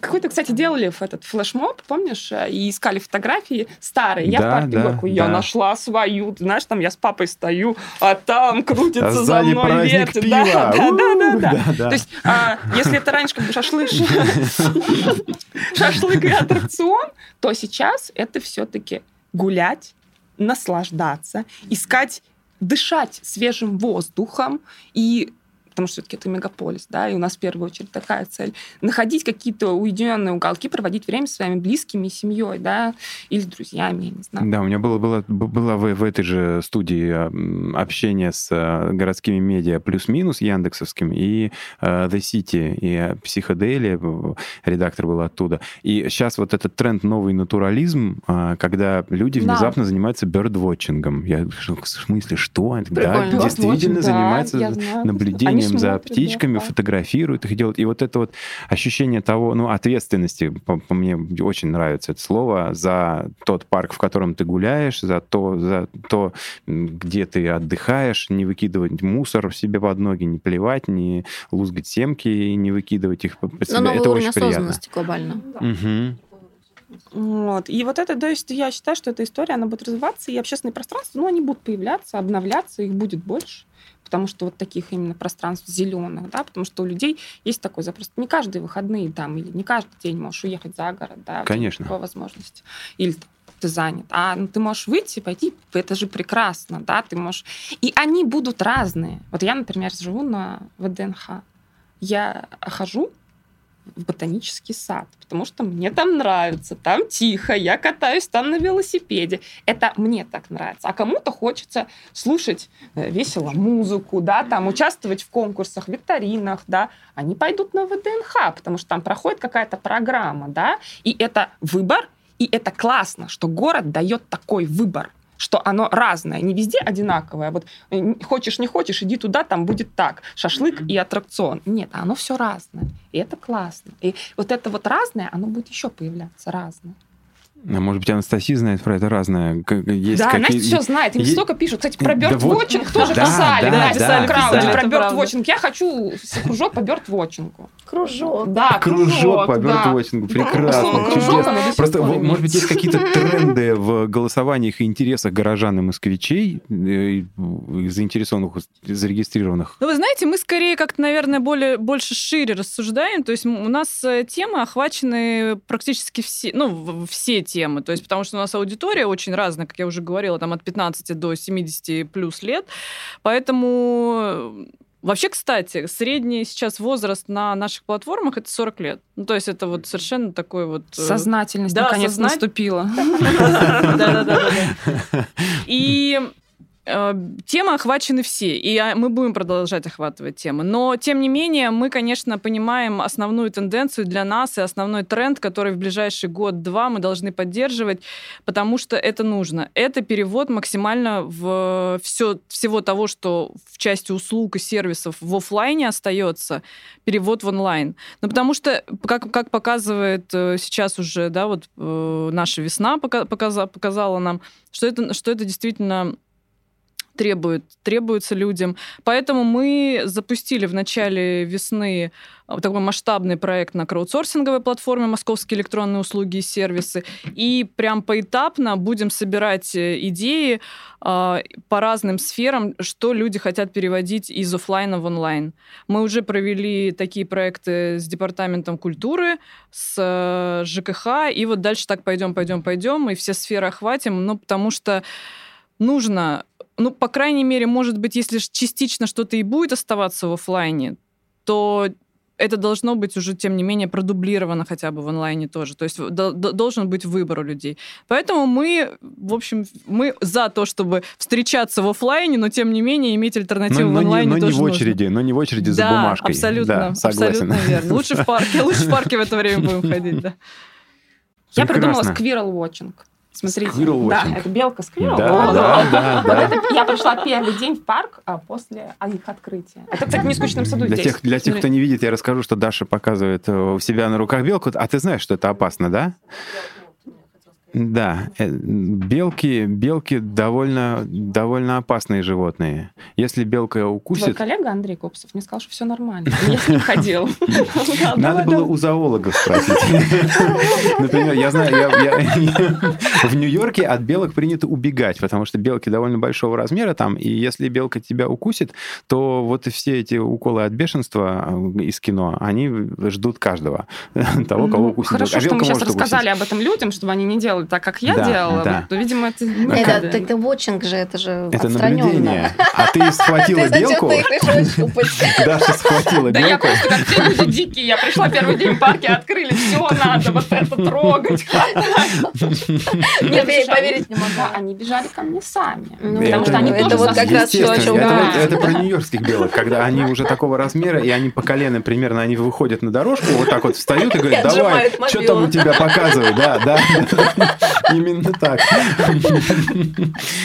Speaker 3: Какой-то, кстати, делали в этот флешмоб, помнишь, и искали фотографии старые. Я в парке Горку, я нашла свою, ты знаешь, там я с папой стою, а там крутится а за мной вертит. Да, да, да, да. То есть, а, если это раньше как бы шашлык, шашлык и аттракцион, то сейчас это все-таки гулять, наслаждаться, искать дышать свежим воздухом и потому что все-таки это мегаполис, да, и у нас в первую очередь такая цель. Находить какие-то уединенные уголки, проводить время с своими близкими, семьей, да, или друзьями, я не знаю.
Speaker 4: Да, у меня было, было, было в, в этой же студии общение с э, городскими медиа плюс-минус яндексовским и uh, The City, и Психодели, редактор был оттуда. И сейчас вот этот тренд новый натурализм, когда люди внезапно да. занимаются бёрдвотчингом. Я в смысле, что? Да, действительно да, занимаются наблюдением наблюдением за птичками, да. фотографируют их, делают. И вот это вот ощущение того, ну, ответственности, по, по мне очень нравится это слово, за тот парк, в котором ты гуляешь, за то, за то, где ты отдыхаешь, не выкидывать мусор себе под ноги, не плевать, не лузгать семки и не выкидывать их под себя.
Speaker 1: Но
Speaker 4: это
Speaker 1: очень приятно. глобально.
Speaker 4: Угу.
Speaker 3: Вот. И вот это, то есть я считаю, что эта история, она будет развиваться, и общественные пространства, ну, они будут появляться, обновляться, их будет больше потому что вот таких именно пространств зеленых, да, потому что у людей есть такой запрос. Не каждые выходные там, или не каждый день можешь уехать за город, да,
Speaker 4: Конечно.
Speaker 3: по возможности. Или ты занят. А ну, ты можешь выйти, пойти, это же прекрасно, да, ты можешь... И они будут разные. Вот я, например, живу на ВДНХ. Я хожу в ботанический сад, потому что мне там нравится, там тихо, я катаюсь там на велосипеде. Это мне так нравится. А кому-то хочется слушать э, весело музыку, да, там участвовать в конкурсах, викторинах, да. Они пойдут на ВДНХ, потому что там проходит какая-то программа, да, и это выбор, и это классно, что город дает такой выбор что оно разное, не везде одинаковое. Вот э, хочешь, не хочешь, иди туда, там будет так. Шашлык и аттракцион. Нет, оно все разное. И это классно. И вот это вот разное, оно будет еще появляться разное.
Speaker 4: А может быть, Анастасия знает про это разное?
Speaker 3: Есть да, какие... Настя все знает. Им есть... столько пишут. Кстати, про бёрд-вотчинг да, тоже да, писали. Да, да, писали да, Крауди да, про бёрд-вотчинг. Я хочу кружок по бёрд-вотчингу.
Speaker 1: Кружок.
Speaker 3: Да,
Speaker 4: кружок. Кружок по бёрд-вотчингу. Прекрасно. Чудесно. Просто, может быть, есть какие-то тренды в голосованиях и интересах горожан и москвичей, э, заинтересованных, зарегистрированных?
Speaker 2: Ну, вы знаете, мы скорее как-то, наверное, более, больше шире рассуждаем. То есть у нас э, темы охвачены практически все, ну, все темы. То есть потому что у нас аудитория очень разная, как я уже говорила, там от 15 до 70 плюс лет. Поэтому Вообще, кстати, средний сейчас возраст на наших платформах это 40 лет. Ну, то есть это вот совершенно такой вот...
Speaker 3: Э, Сознательность да, наконец сознать... наступила. Да-да-да.
Speaker 2: И Э, темы охвачены все, и мы будем продолжать охватывать темы. Но, тем не менее, мы, конечно, понимаем основную тенденцию для нас и основной тренд, который в ближайший год-два мы должны поддерживать, потому что это нужно. Это перевод максимально в все, всего того, что в части услуг и сервисов в офлайне остается, перевод в онлайн. Ну, потому что, как, как показывает э, сейчас уже, да, вот э, наша весна показала, показала нам, что это, что это действительно требует, требуется людям. Поэтому мы запустили в начале весны а, такой масштабный проект на краудсорсинговой платформе «Московские электронные услуги и сервисы». И прям поэтапно будем собирать э, идеи э, по разным сферам, что люди хотят переводить из офлайна в онлайн. Мы уже провели такие проекты с Департаментом культуры, с э, ЖКХ, и вот дальше так пойдем, пойдем, пойдем, и все сферы охватим, ну, потому что нужно ну, по крайней мере, может быть, если частично что-то и будет оставаться в офлайне, то это должно быть уже, тем не менее, продублировано хотя бы в онлайне тоже. То есть должен быть выбор у людей. Поэтому мы, в общем, мы за то, чтобы встречаться в офлайне, но тем не менее иметь альтернативу но, в онлайне
Speaker 4: но не, но
Speaker 2: тоже
Speaker 4: не в очереди,
Speaker 2: нужно.
Speaker 4: но не в очереди за
Speaker 2: да,
Speaker 4: бумажкой.
Speaker 2: Абсолютно, да, абсолютно верно. Лучше в парке, лучше в парке в это время будем ходить, да.
Speaker 3: Я придумала сквирл watching. Смотрите, Squirrel да, это белка Сквирл.
Speaker 4: Да, да, да, да.
Speaker 3: Это, я пришла первый день в парк а после их открытия. Это, кстати, не скучном саду
Speaker 4: для
Speaker 3: здесь.
Speaker 4: Тех, для тех, кто не видит, я расскажу, что Даша показывает э, у себя на руках белку. А ты знаешь, что это опасно, да? Да, э, белки, белки довольно, довольно опасные животные. Если белка укусит...
Speaker 3: Твой коллега Андрей Копсов мне сказал, что все нормально. Я с ним ходил.
Speaker 4: Надо было у зоологов спросить. Например, я знаю, в Нью-Йорке от белок принято убегать, потому что белки довольно большого размера там, и если белка тебя укусит, то вот все эти уколы от бешенства э, из кино, они ждут каждого, того, кого укусит.
Speaker 3: Хорошо, а что мы сейчас рассказали об этом людям, чтобы они не делали делали так, как я да, делала, да. то, видимо, это...
Speaker 1: Ну, это, это, это watching же, это же
Speaker 4: Это наблюдение. А ты схватила белку? Даша схватила белку.
Speaker 3: Да я просто как все люди дикие. Я пришла первый день в парке, открыли, все надо вот это трогать.
Speaker 1: Нет, я поверить не могу.
Speaker 3: Они бежали ко мне сами. Ну, потому что они Это вот
Speaker 1: как раз то, о чем
Speaker 4: Это про нью-йоркских белок, когда они уже такого размера, и они по колено примерно, они выходят на дорожку, вот так вот встают и говорят, давай, что там у тебя показывай, да, да. Именно так.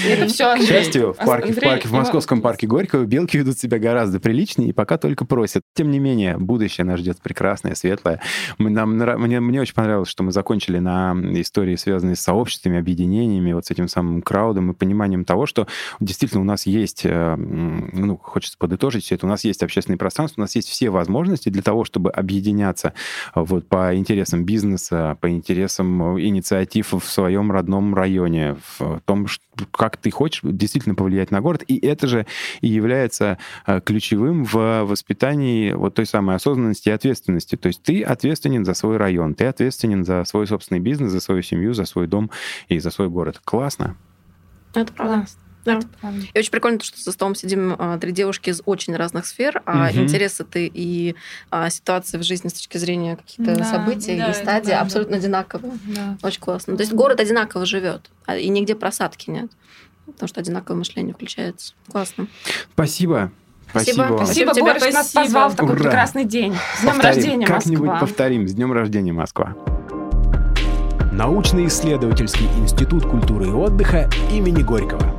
Speaker 3: Это все
Speaker 4: К счастью, в парке, в парке, в московском парке Горького белки ведут себя гораздо приличнее и пока только просят. Тем не менее, будущее нас ждет прекрасное, светлое. Нам, мне, мне очень понравилось, что мы закончили на истории, связанные с сообществами, объединениями, вот с этим самым краудом и пониманием того, что действительно у нас есть, э, ну, хочется подытожить все это, у нас есть общественное пространство, у нас есть все возможности для того, чтобы объединяться вот по интересам бизнеса, по интересам инициатив в своем родном районе, в том, как ты хочешь действительно повлиять на город. И это же и является э, ключевым в воспитании вот той самой осознанности и ответственности. То есть ты ответственен за свой район, ты ответственен за свой собственный бизнес, за свою семью, за свой дом и за свой город. Классно.
Speaker 1: Это правда. Да. И очень прикольно, что за столом сидим а, три девушки из очень разных сфер, а угу. интересы-то и а, ситуации в жизни с точки зрения каких-то да, событий да, и стадий да, абсолютно да. одинаковые. Да. Очень классно. То есть город одинаково живет, а, и нигде просадки нет. Потому что одинаковое мышление включается. Классно.
Speaker 4: Спасибо.
Speaker 3: Спасибо. Спасибо,
Speaker 1: спасибо Борис,
Speaker 3: спасибо. нас позвал в такой Ура. прекрасный день. С днем повторим. рождения, Москва.
Speaker 4: Как-нибудь повторим. С днем рождения, Москва.
Speaker 5: Научно-исследовательский институт культуры и отдыха имени Горького.